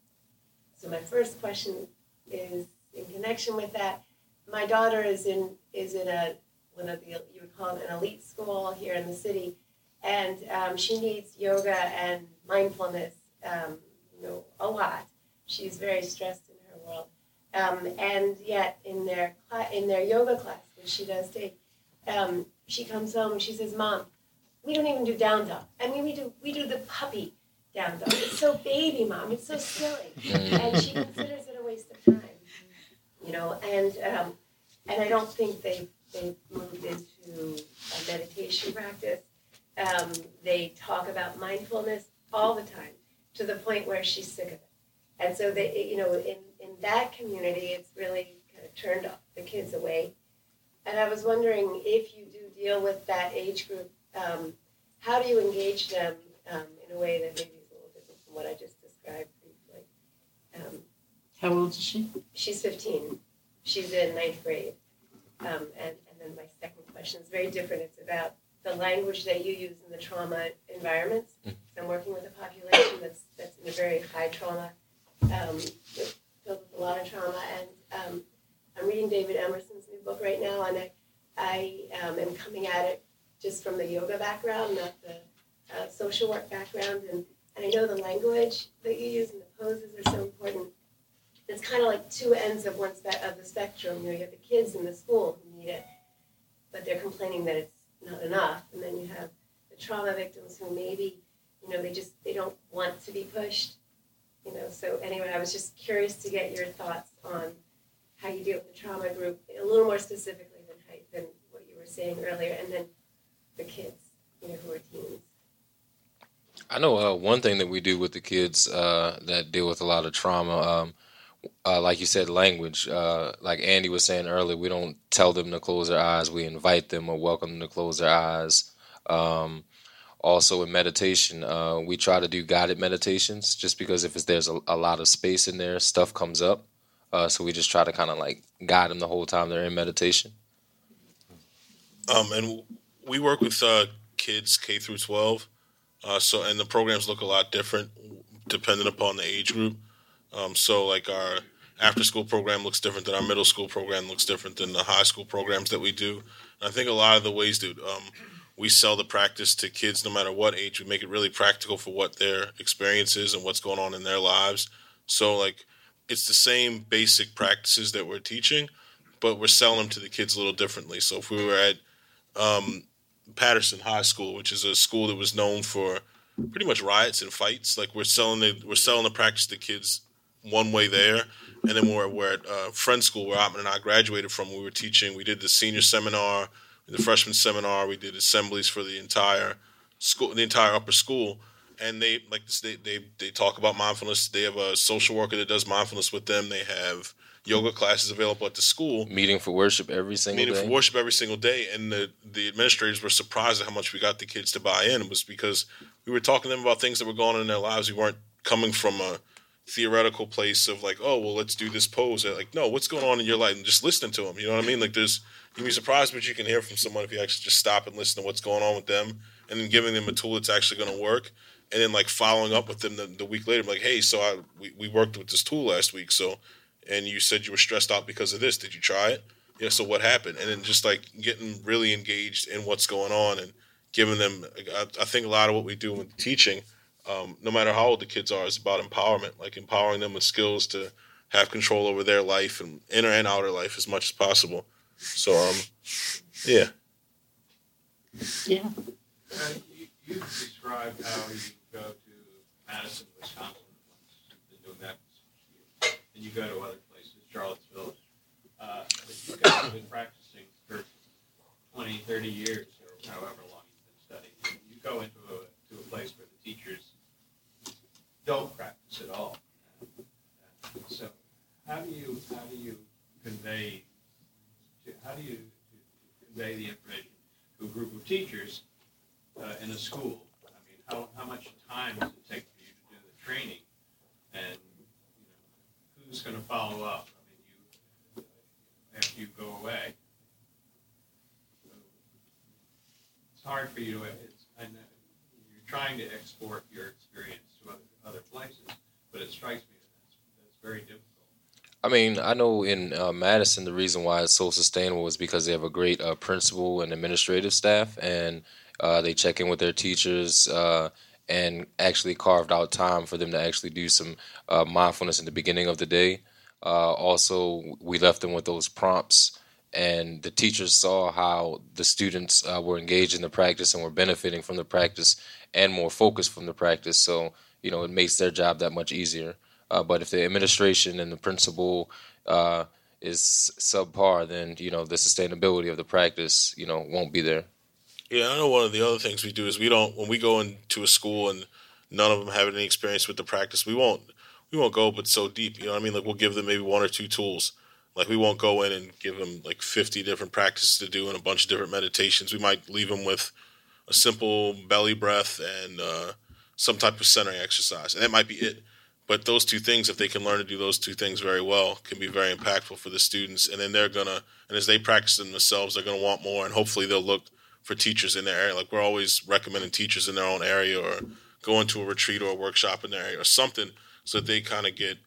so my first question is in connection with that. My daughter is in is in a one of the you would call it an elite school here in the city, and um, she needs yoga and mindfulness, um, you know, a lot. She's very stressed in her world, um, and yet, in their cl- in their yoga class, which she does take, um, she comes home and she says, "Mom, we don't even do down dog. I mean, we do we do the puppy down dog. It's so baby, mom. It's so silly." and she considers it a waste of time, you know. And um, and I don't think they they moved into a meditation practice. Um, they talk about mindfulness all the time to the point where she's sick of it. And so they, you know, in in that community, it's really kind of turned the kids away. And I was wondering if you do deal with that age group, um, how do you engage them um, in a way that maybe is a little different from what I just described briefly? Um, how old is she? She's 15. She's in ninth grade. Um, and, and then my second question is very different. It's about the language that you use in the trauma environments. Mm. I'm working with a population that's, that's in a very high trauma um, filled with a lot of trauma. And um, I'm reading David Emerson's new book right now, and I, I um, am coming at it just from the yoga background, not the uh, social work background. And, and I know the language that you use and the poses are so important. It's kind of like two ends of one spe- of the spectrum. You know, you have the kids in the school who need it, but they're complaining that it's not enough. And then you have the trauma victims who maybe, you know, they just they don't want to be pushed you know, so anyway, I was just curious to get your thoughts on how you deal with the trauma group a little more specifically than how, than what you were saying earlier, and then the kids, you know, who are teens. I know uh, one thing that we do with the kids uh, that deal with a lot of trauma. Um, uh, like you said, language. Uh, like Andy was saying earlier, we don't tell them to close their eyes. We invite them or welcome them to close their eyes. Um, also in meditation uh, we try to do guided meditations just because if there's a, a, lot of space in there stuff comes up. Uh, so we just try to kind of like guide them the whole time they're in meditation. Um, and we work with uh, kids k through 12 uh, so and the programs look a lot different depending upon the age group. Um, so like our after school program looks different than our middle school program looks different than the high school programs that we do. And I think a lot of the ways that um, we sell the practice to kids, no matter what age, we make it really practical for what their experience is and what's going on in their lives. So like it's the same basic practices that we're teaching, but we're selling them to the kids a little differently. So if we were at um, Patterson High School, which is a school that was known for pretty much riots and fights, like we're selling the we're selling the practice to kids one way there, and then we're, we're at uh, Friends School where Atman and I graduated from. We were teaching. We did the senior seminar, the freshman seminar. We did assemblies for the entire school, the entire upper school and they like they, they they talk about mindfulness. They have a social worker that does mindfulness with them. They have yoga classes available at the school. Meeting for worship every single Meeting day. for worship every single day, and the the administrators were surprised at how much we got the kids to buy in. It was because we were talking to them about things that were going on in their lives. We weren't coming from a theoretical place of like, oh well, let's do this pose. They're like, no, what's going on in your life? And just listening to them. You know what I mean? Like, there's you'd be surprised what you can hear from someone if you actually just stop and listen to what's going on with them, and then giving them a tool that's actually going to work and then like following up with them the, the week later, like, hey, so I we, we worked with this tool last week, so and you said you were stressed out because of this. Did you try it? Yeah. So what happened? And then just like getting really engaged in what's going on and giving them. I, I think a lot of what we do with teaching, um, no matter how old the kids are, it's about empowerment, like empowering them with skills to have control over their life and inner and outer life as much as possible. So um, yeah. Yeah. Uh, you, you described how you go to Madison, Wisconsin, once you've been doing that for years, and you go to other places, Charlottesville. Uh, but you guys have been practicing for 20, 30 years, or however long you've been studying. You go into a, to a place where the teachers don't practice at all. So, how do you how do you convey how do you convey the information to a group of teachers uh, in a school? I mean, how, how much time does it take for you to do the training? And, you know, who's going to follow up? I mean, you, after you go away. So it's hard for you to, it's, I know, you're trying to export your experience to other, places, but it strikes me that that's, very difficult. I mean, I know in uh, Madison, the reason why it's so sustainable is because they have a great uh, principal and administrative staff, and uh, they check in with their teachers uh, and actually carved out time for them to actually do some uh, mindfulness in the beginning of the day. Uh, also, we left them with those prompts, and the teachers saw how the students were engaged in the practice and were benefiting from the practice and more focused from the practice. So, you know, it makes their job that much easier. Uh, but if the administration and the principal uh, is subpar, then you know the sustainability of the practice, you know, won't be there. Yeah, I know one of the other things we do is we don't when we go into a school and none of them have any experience with the practice, we won't we won't go but so deep. You know what I mean? Like we'll give them maybe one or two tools. Like we won't go in and give them like 50 different practices to do and a bunch of different meditations. We might leave them with a simple belly breath and uh, some type of centering exercise, and that might be it. But those two things, if they can learn to do those two things very well, can be very impactful for the students. And then they're gonna, and as they practice them themselves, they're gonna want more, and hopefully they'll look for teachers in their area. Like we're always recommending teachers in their own area, or going to a retreat or a workshop in their area, or something, so that they kind of get,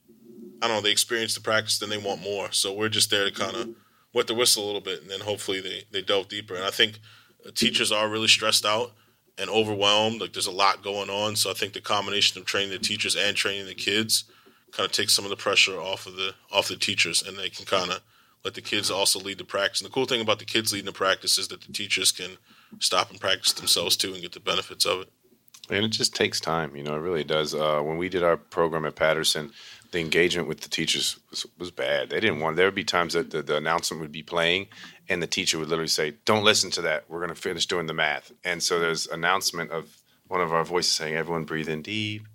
I don't know, they experience the practice, then they want more. So we're just there to kind of wet the whistle a little bit, and then hopefully they they delve deeper. And I think teachers are really stressed out and overwhelmed. Like there's a lot going on. So I think the combination of training the teachers and training the kids kind of takes some of the pressure off of the off the teachers, and they can kind of let the kids also lead the practice. And the cool thing about the kids leading the practice is that the teachers can stop and practice themselves too and get the benefits of it. And it just takes time, you know. It really does. Uh, when we did our program at Patterson, the engagement with the teachers was, was bad. They didn't want. There would be times that the, the announcement would be playing, and the teacher would literally say, "Don't listen to that. We're going to finish doing the math." And so there's announcement of one of our voices saying, "Everyone breathe in deep,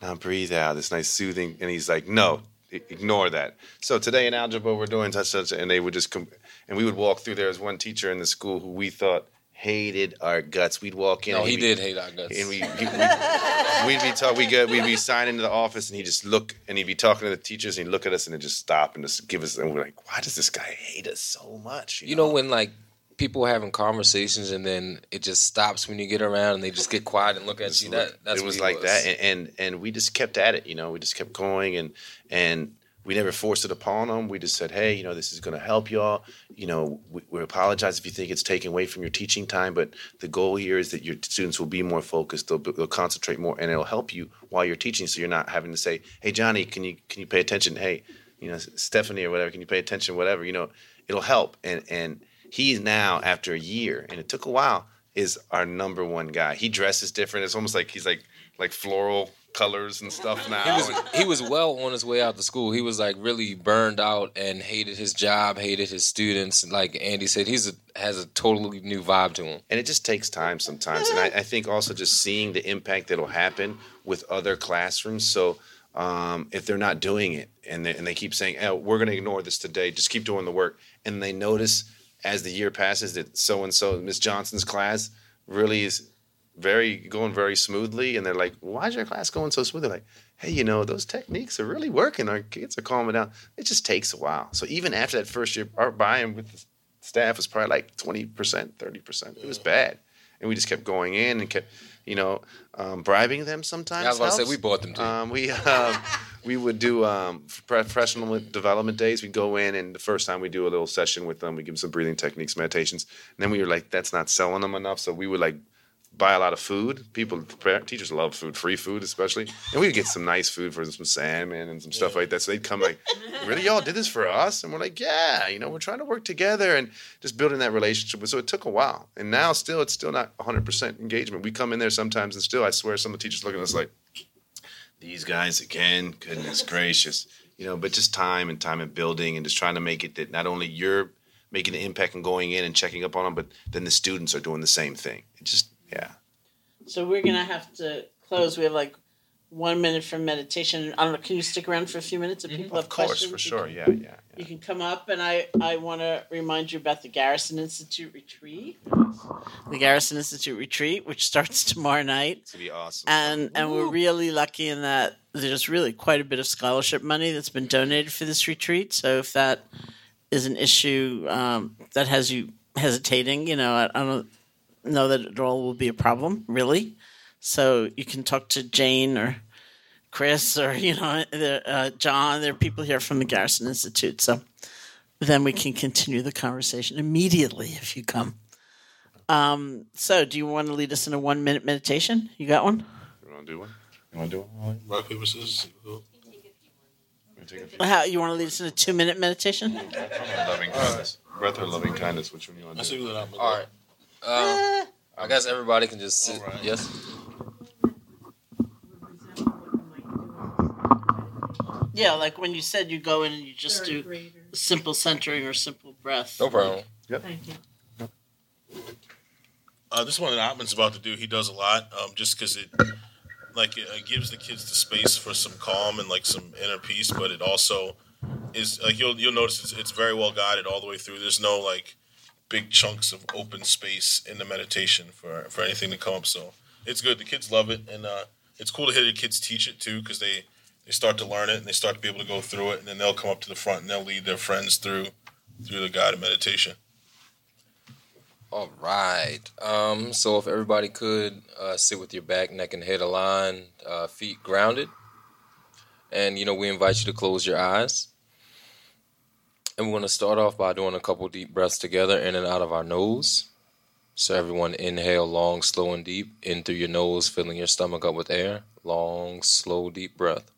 now breathe out." This nice soothing, and he's like, "No, ignore that." So today in algebra we're doing such such, and they would just come, and we would walk through. There was one teacher in the school who we thought hated our guts. We'd walk in. No, he did hate our guts. And we, he, we'd, <laughs> we'd be talk, we go, we'd be signing into the office, and he'd just look, and he'd be talking to the teachers, and he'd look at us, and he'd just stop and just give us, and we're like, why does this guy hate us so much? You know when like people having conversations and then it just stops when you get around and they just get quiet and look at you. That that's it was like that, and, and and we just kept at it. You know, we just kept going, and and we never forced it upon them. We just said, hey, you know, this is going to help y'all. You know, we, we apologize if you think it's taken away from your teaching time, but the goal here is that your students will be more focused. They'll, they'll concentrate more, and it'll help you while you're teaching. So you're not having to say, hey, Johnny, can you can you pay attention? Hey, you know, Stephanie or whatever, can you pay attention? Whatever, you know, it'll help. And and he's now after a year, and it took a while, is our number one guy. He dresses different. It's almost like he's like like floral colors and stuff now. He was he was well on his way out to school. He was like really burned out and hated his job, hated his students. Like Andy said, he's a, has a totally new vibe to him. and it just takes time sometimes. And I, I think also just seeing the impact that'll happen with other classrooms. So um, if they're not doing it and they, and they keep saying, oh, we're going to ignore this today, just keep doing the work. And they notice as the year passes that so and so, Miss Johnson's class really is very going very smoothly. And they're like, why is your class going so smooth? They're like, hey, you know, those techniques are really working. Our kids are calming down. It just takes a while. So even after that first year, our buy-in with the staff was probably like 20%, 30%. It was bad. And we just kept going in and kept, you know, um, bribing them sometimes. I was about to say we bought them too. Um, we um, <laughs> we would do um, professional development days. We'd go in, and the first time we do a little session with them, we give them some breathing techniques, meditations. And then we were like, that's not selling them enough, so we would like buy a lot of food. People, teachers love food, free food especially, and we would get some nice food for some salmon and some stuff like that. So they'd come like, really, y'all did this for us? And we're like, yeah, you know, we're trying to work together and just building that relationship. So it took a while, and now still, it's still not 100% engagement. We come in there sometimes, and still, I swear, some of the teachers looking at us like these guys again. Goodness gracious, you know. But just time and time and building and just trying to make it that not only you're making an impact and going in and checking up on them, but then the students are doing the same thing. It just yeah. So we're gonna have to close. We have like one minute for meditation. I don't know. Can you stick around for a few minutes if people have questions? Of course, questions? for sure. can- Yeah, yeah. You can come up, and I, I want to remind you about the Garrison Institute retreat. The Garrison Institute retreat, which <laughs> starts tomorrow night, It's gonna be awesome. and and we're really lucky in that there's really quite a bit of scholarship money that's been donated for this retreat. So if that is an issue um, that has you hesitating, you know, I, I don't know that it all will be a problem, really. So you can talk to Jane or Chris or <laughs> you know uh, John. There are people here from the Garrison Institute, so then we can continue the conversation immediately if you come. Um, so, do you want to lead us in a one minute meditation? You got one? You want to do one? You want to do one? Rock paper scissors. You take a few. How you want to lead us in a two minute meditation? Loving kindness. Breath or loving kindness? Which one you want I to do? what I'm. All right. Um, I guess everybody can just sit. All right. Yes. Yeah, like when you said you go in and you just do simple centering or simple breath. No problem. Yep. Thank you. Uh, this one that Atman's about to do, he does a lot, um, just because it like it, uh, gives the kids the space for some calm and like some inner peace, but it also is like you'll you'll notice it's, it's very well guided all the way through. There's no like big chunks of open space in the meditation for for anything to come up. So it's good. The kids love it, and uh, it's cool to hear the kids teach it too because they they start to learn it and they start to be able to go through it, and then they'll come up to the front and they'll lead their friends through through the guided meditation. All right. Um, so if everybody could uh, sit with your back, neck, and head aligned, uh, feet grounded, and you know we invite you to close your eyes. And we're going to start off by doing a couple deep breaths together in and out of our nose. So everyone inhale long, slow, and deep in through your nose, filling your stomach up with air. Long, slow, deep breath.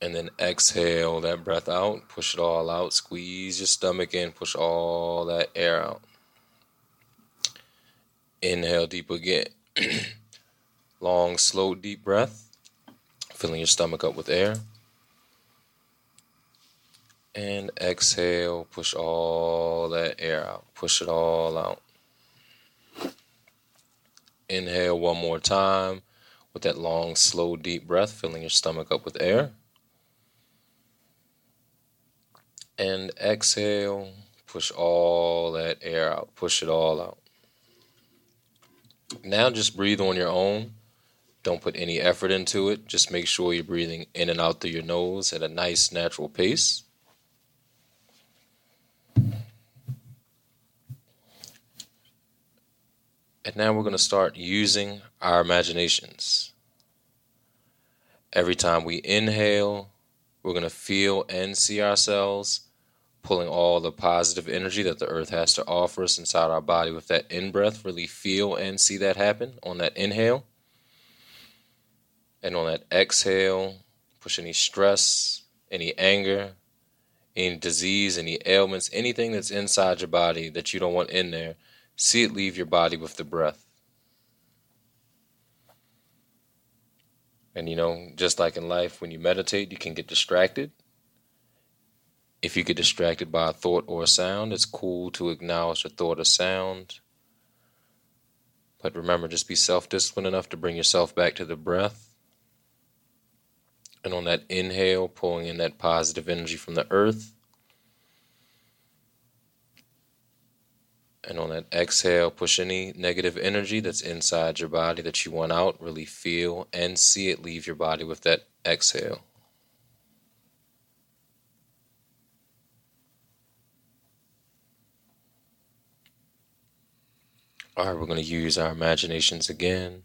And then exhale that breath out. Push it all out. Squeeze your stomach in. Push all that air out. Inhale deep again. <clears throat> Long, slow, deep breath. Filling your stomach up with air. And exhale. Push all that air out. Push it all out. Inhale one more time with that long, slow, deep breath, filling your stomach up with air. and exhale. Push all that air out. Push it all out. Now just breathe on your own. Don't put any effort into it. Just make sure you're breathing in and out through your nose at a nice, natural pace. And now we're going to start using our imaginations. Every time we inhale, we're going to feel and see ourselves pulling all the positive energy that the earth has to offer us inside our body with that in breath. Really feel and see that happen on that inhale. And on that exhale, push any stress, any anger, any disease, any ailments, anything that's inside your body that you don't want in there, see it leave your body with the breath. And you know, just like in life, when you meditate, you can get distracted. If you get distracted by a thought or a sound, it's cool to acknowledge a thought or sound. But remember, just be self disciplined enough to bring yourself back to the breath. And on that inhale, pulling in that positive energy from the earth. And on that exhale, push any negative energy that's inside your body that you want out. Really feel and see it leave your body with that exhale. All right, we're going to use our imaginations again.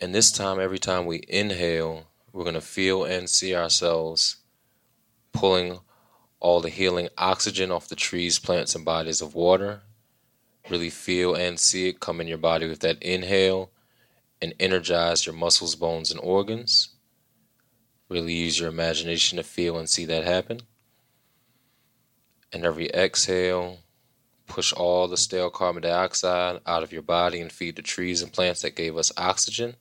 And this time, every time we inhale, we're going to feel and see ourselves pulling all the healing oxygen off the trees, plants, and bodies of water. Really feel and see it come in your body with that inhale and energize your muscles, bones, and organs. Really use your imagination to feel and see that happen. And every exhale, push all the stale carbon dioxide out of your body and feed the trees and plants that gave us oxygen.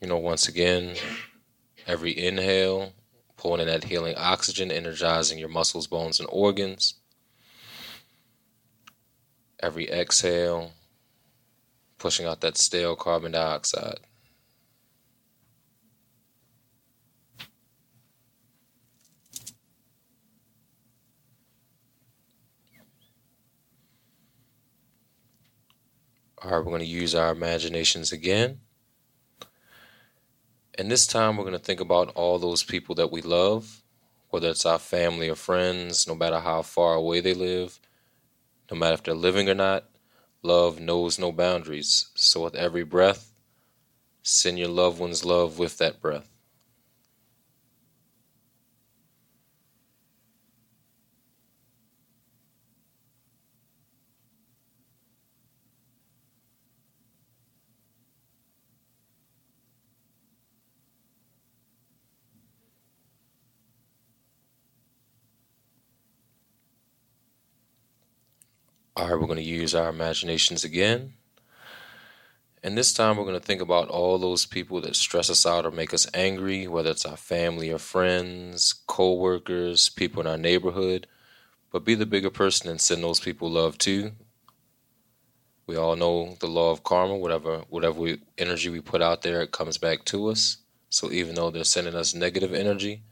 You know, once again, every inhale, pulling in that healing oxygen, energizing your muscles, bones, and organs. Every exhale, pushing out that stale carbon dioxide. All right, we're going to use our imaginations again. And this time we're going to think about all those people that we love, whether it's our family or friends, no matter how far away they live, no matter if they're living or not. Love knows no boundaries. So with every breath, send your loved ones love with that breath. All right, we're going to use our imaginations again. And this time we're going to think about all those people that stress us out or make us angry, whether it's our family or friends, co-workers, people in our neighborhood. But be the bigger person and send those people love too. We all know the law of karma, whatever whatever we, energy we put out there, it comes back to us. So even though they're sending us negative energy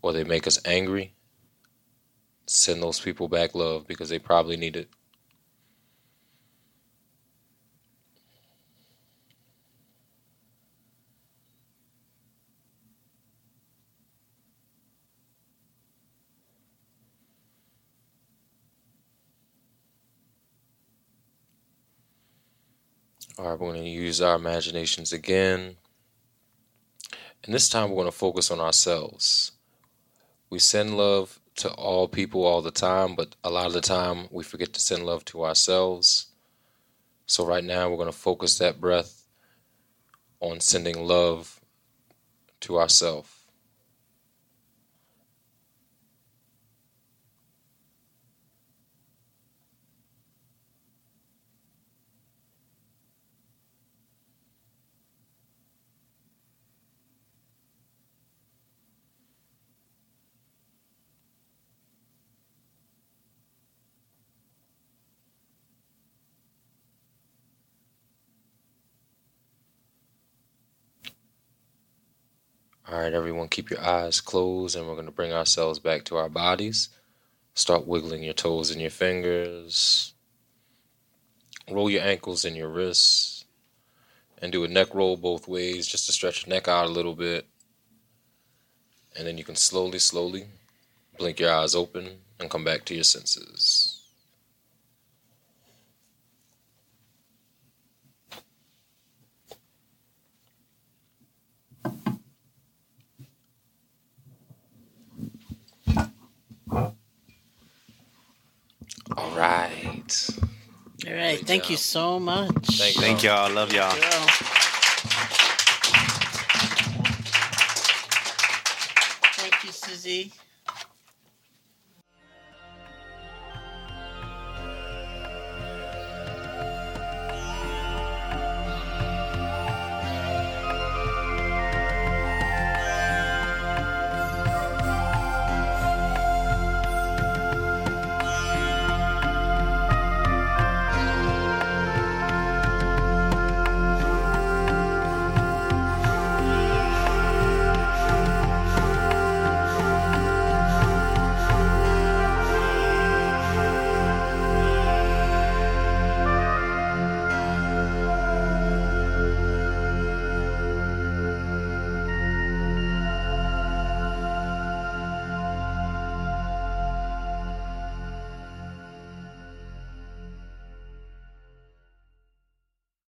or they make us angry, send those people back love because they probably need it. All right, we're going to use our imaginations again. And this time we're going to focus on ourselves. We send love to all people all the time, but a lot of the time we forget to send love to ourselves. So, right now, we're going to focus that breath on sending love to ourselves. All right, everyone, keep your eyes closed, and we're going to bring ourselves back to our bodies. Start wiggling your toes and your fingers. Roll your ankles and your wrists. And do a neck roll both ways just to stretch your neck out a little bit. And then you can slowly, slowly blink your eyes open and come back to your senses. All right. All right. Thank job. you so much. Thank, thank y'all. Love y'all. Thank you, Susie.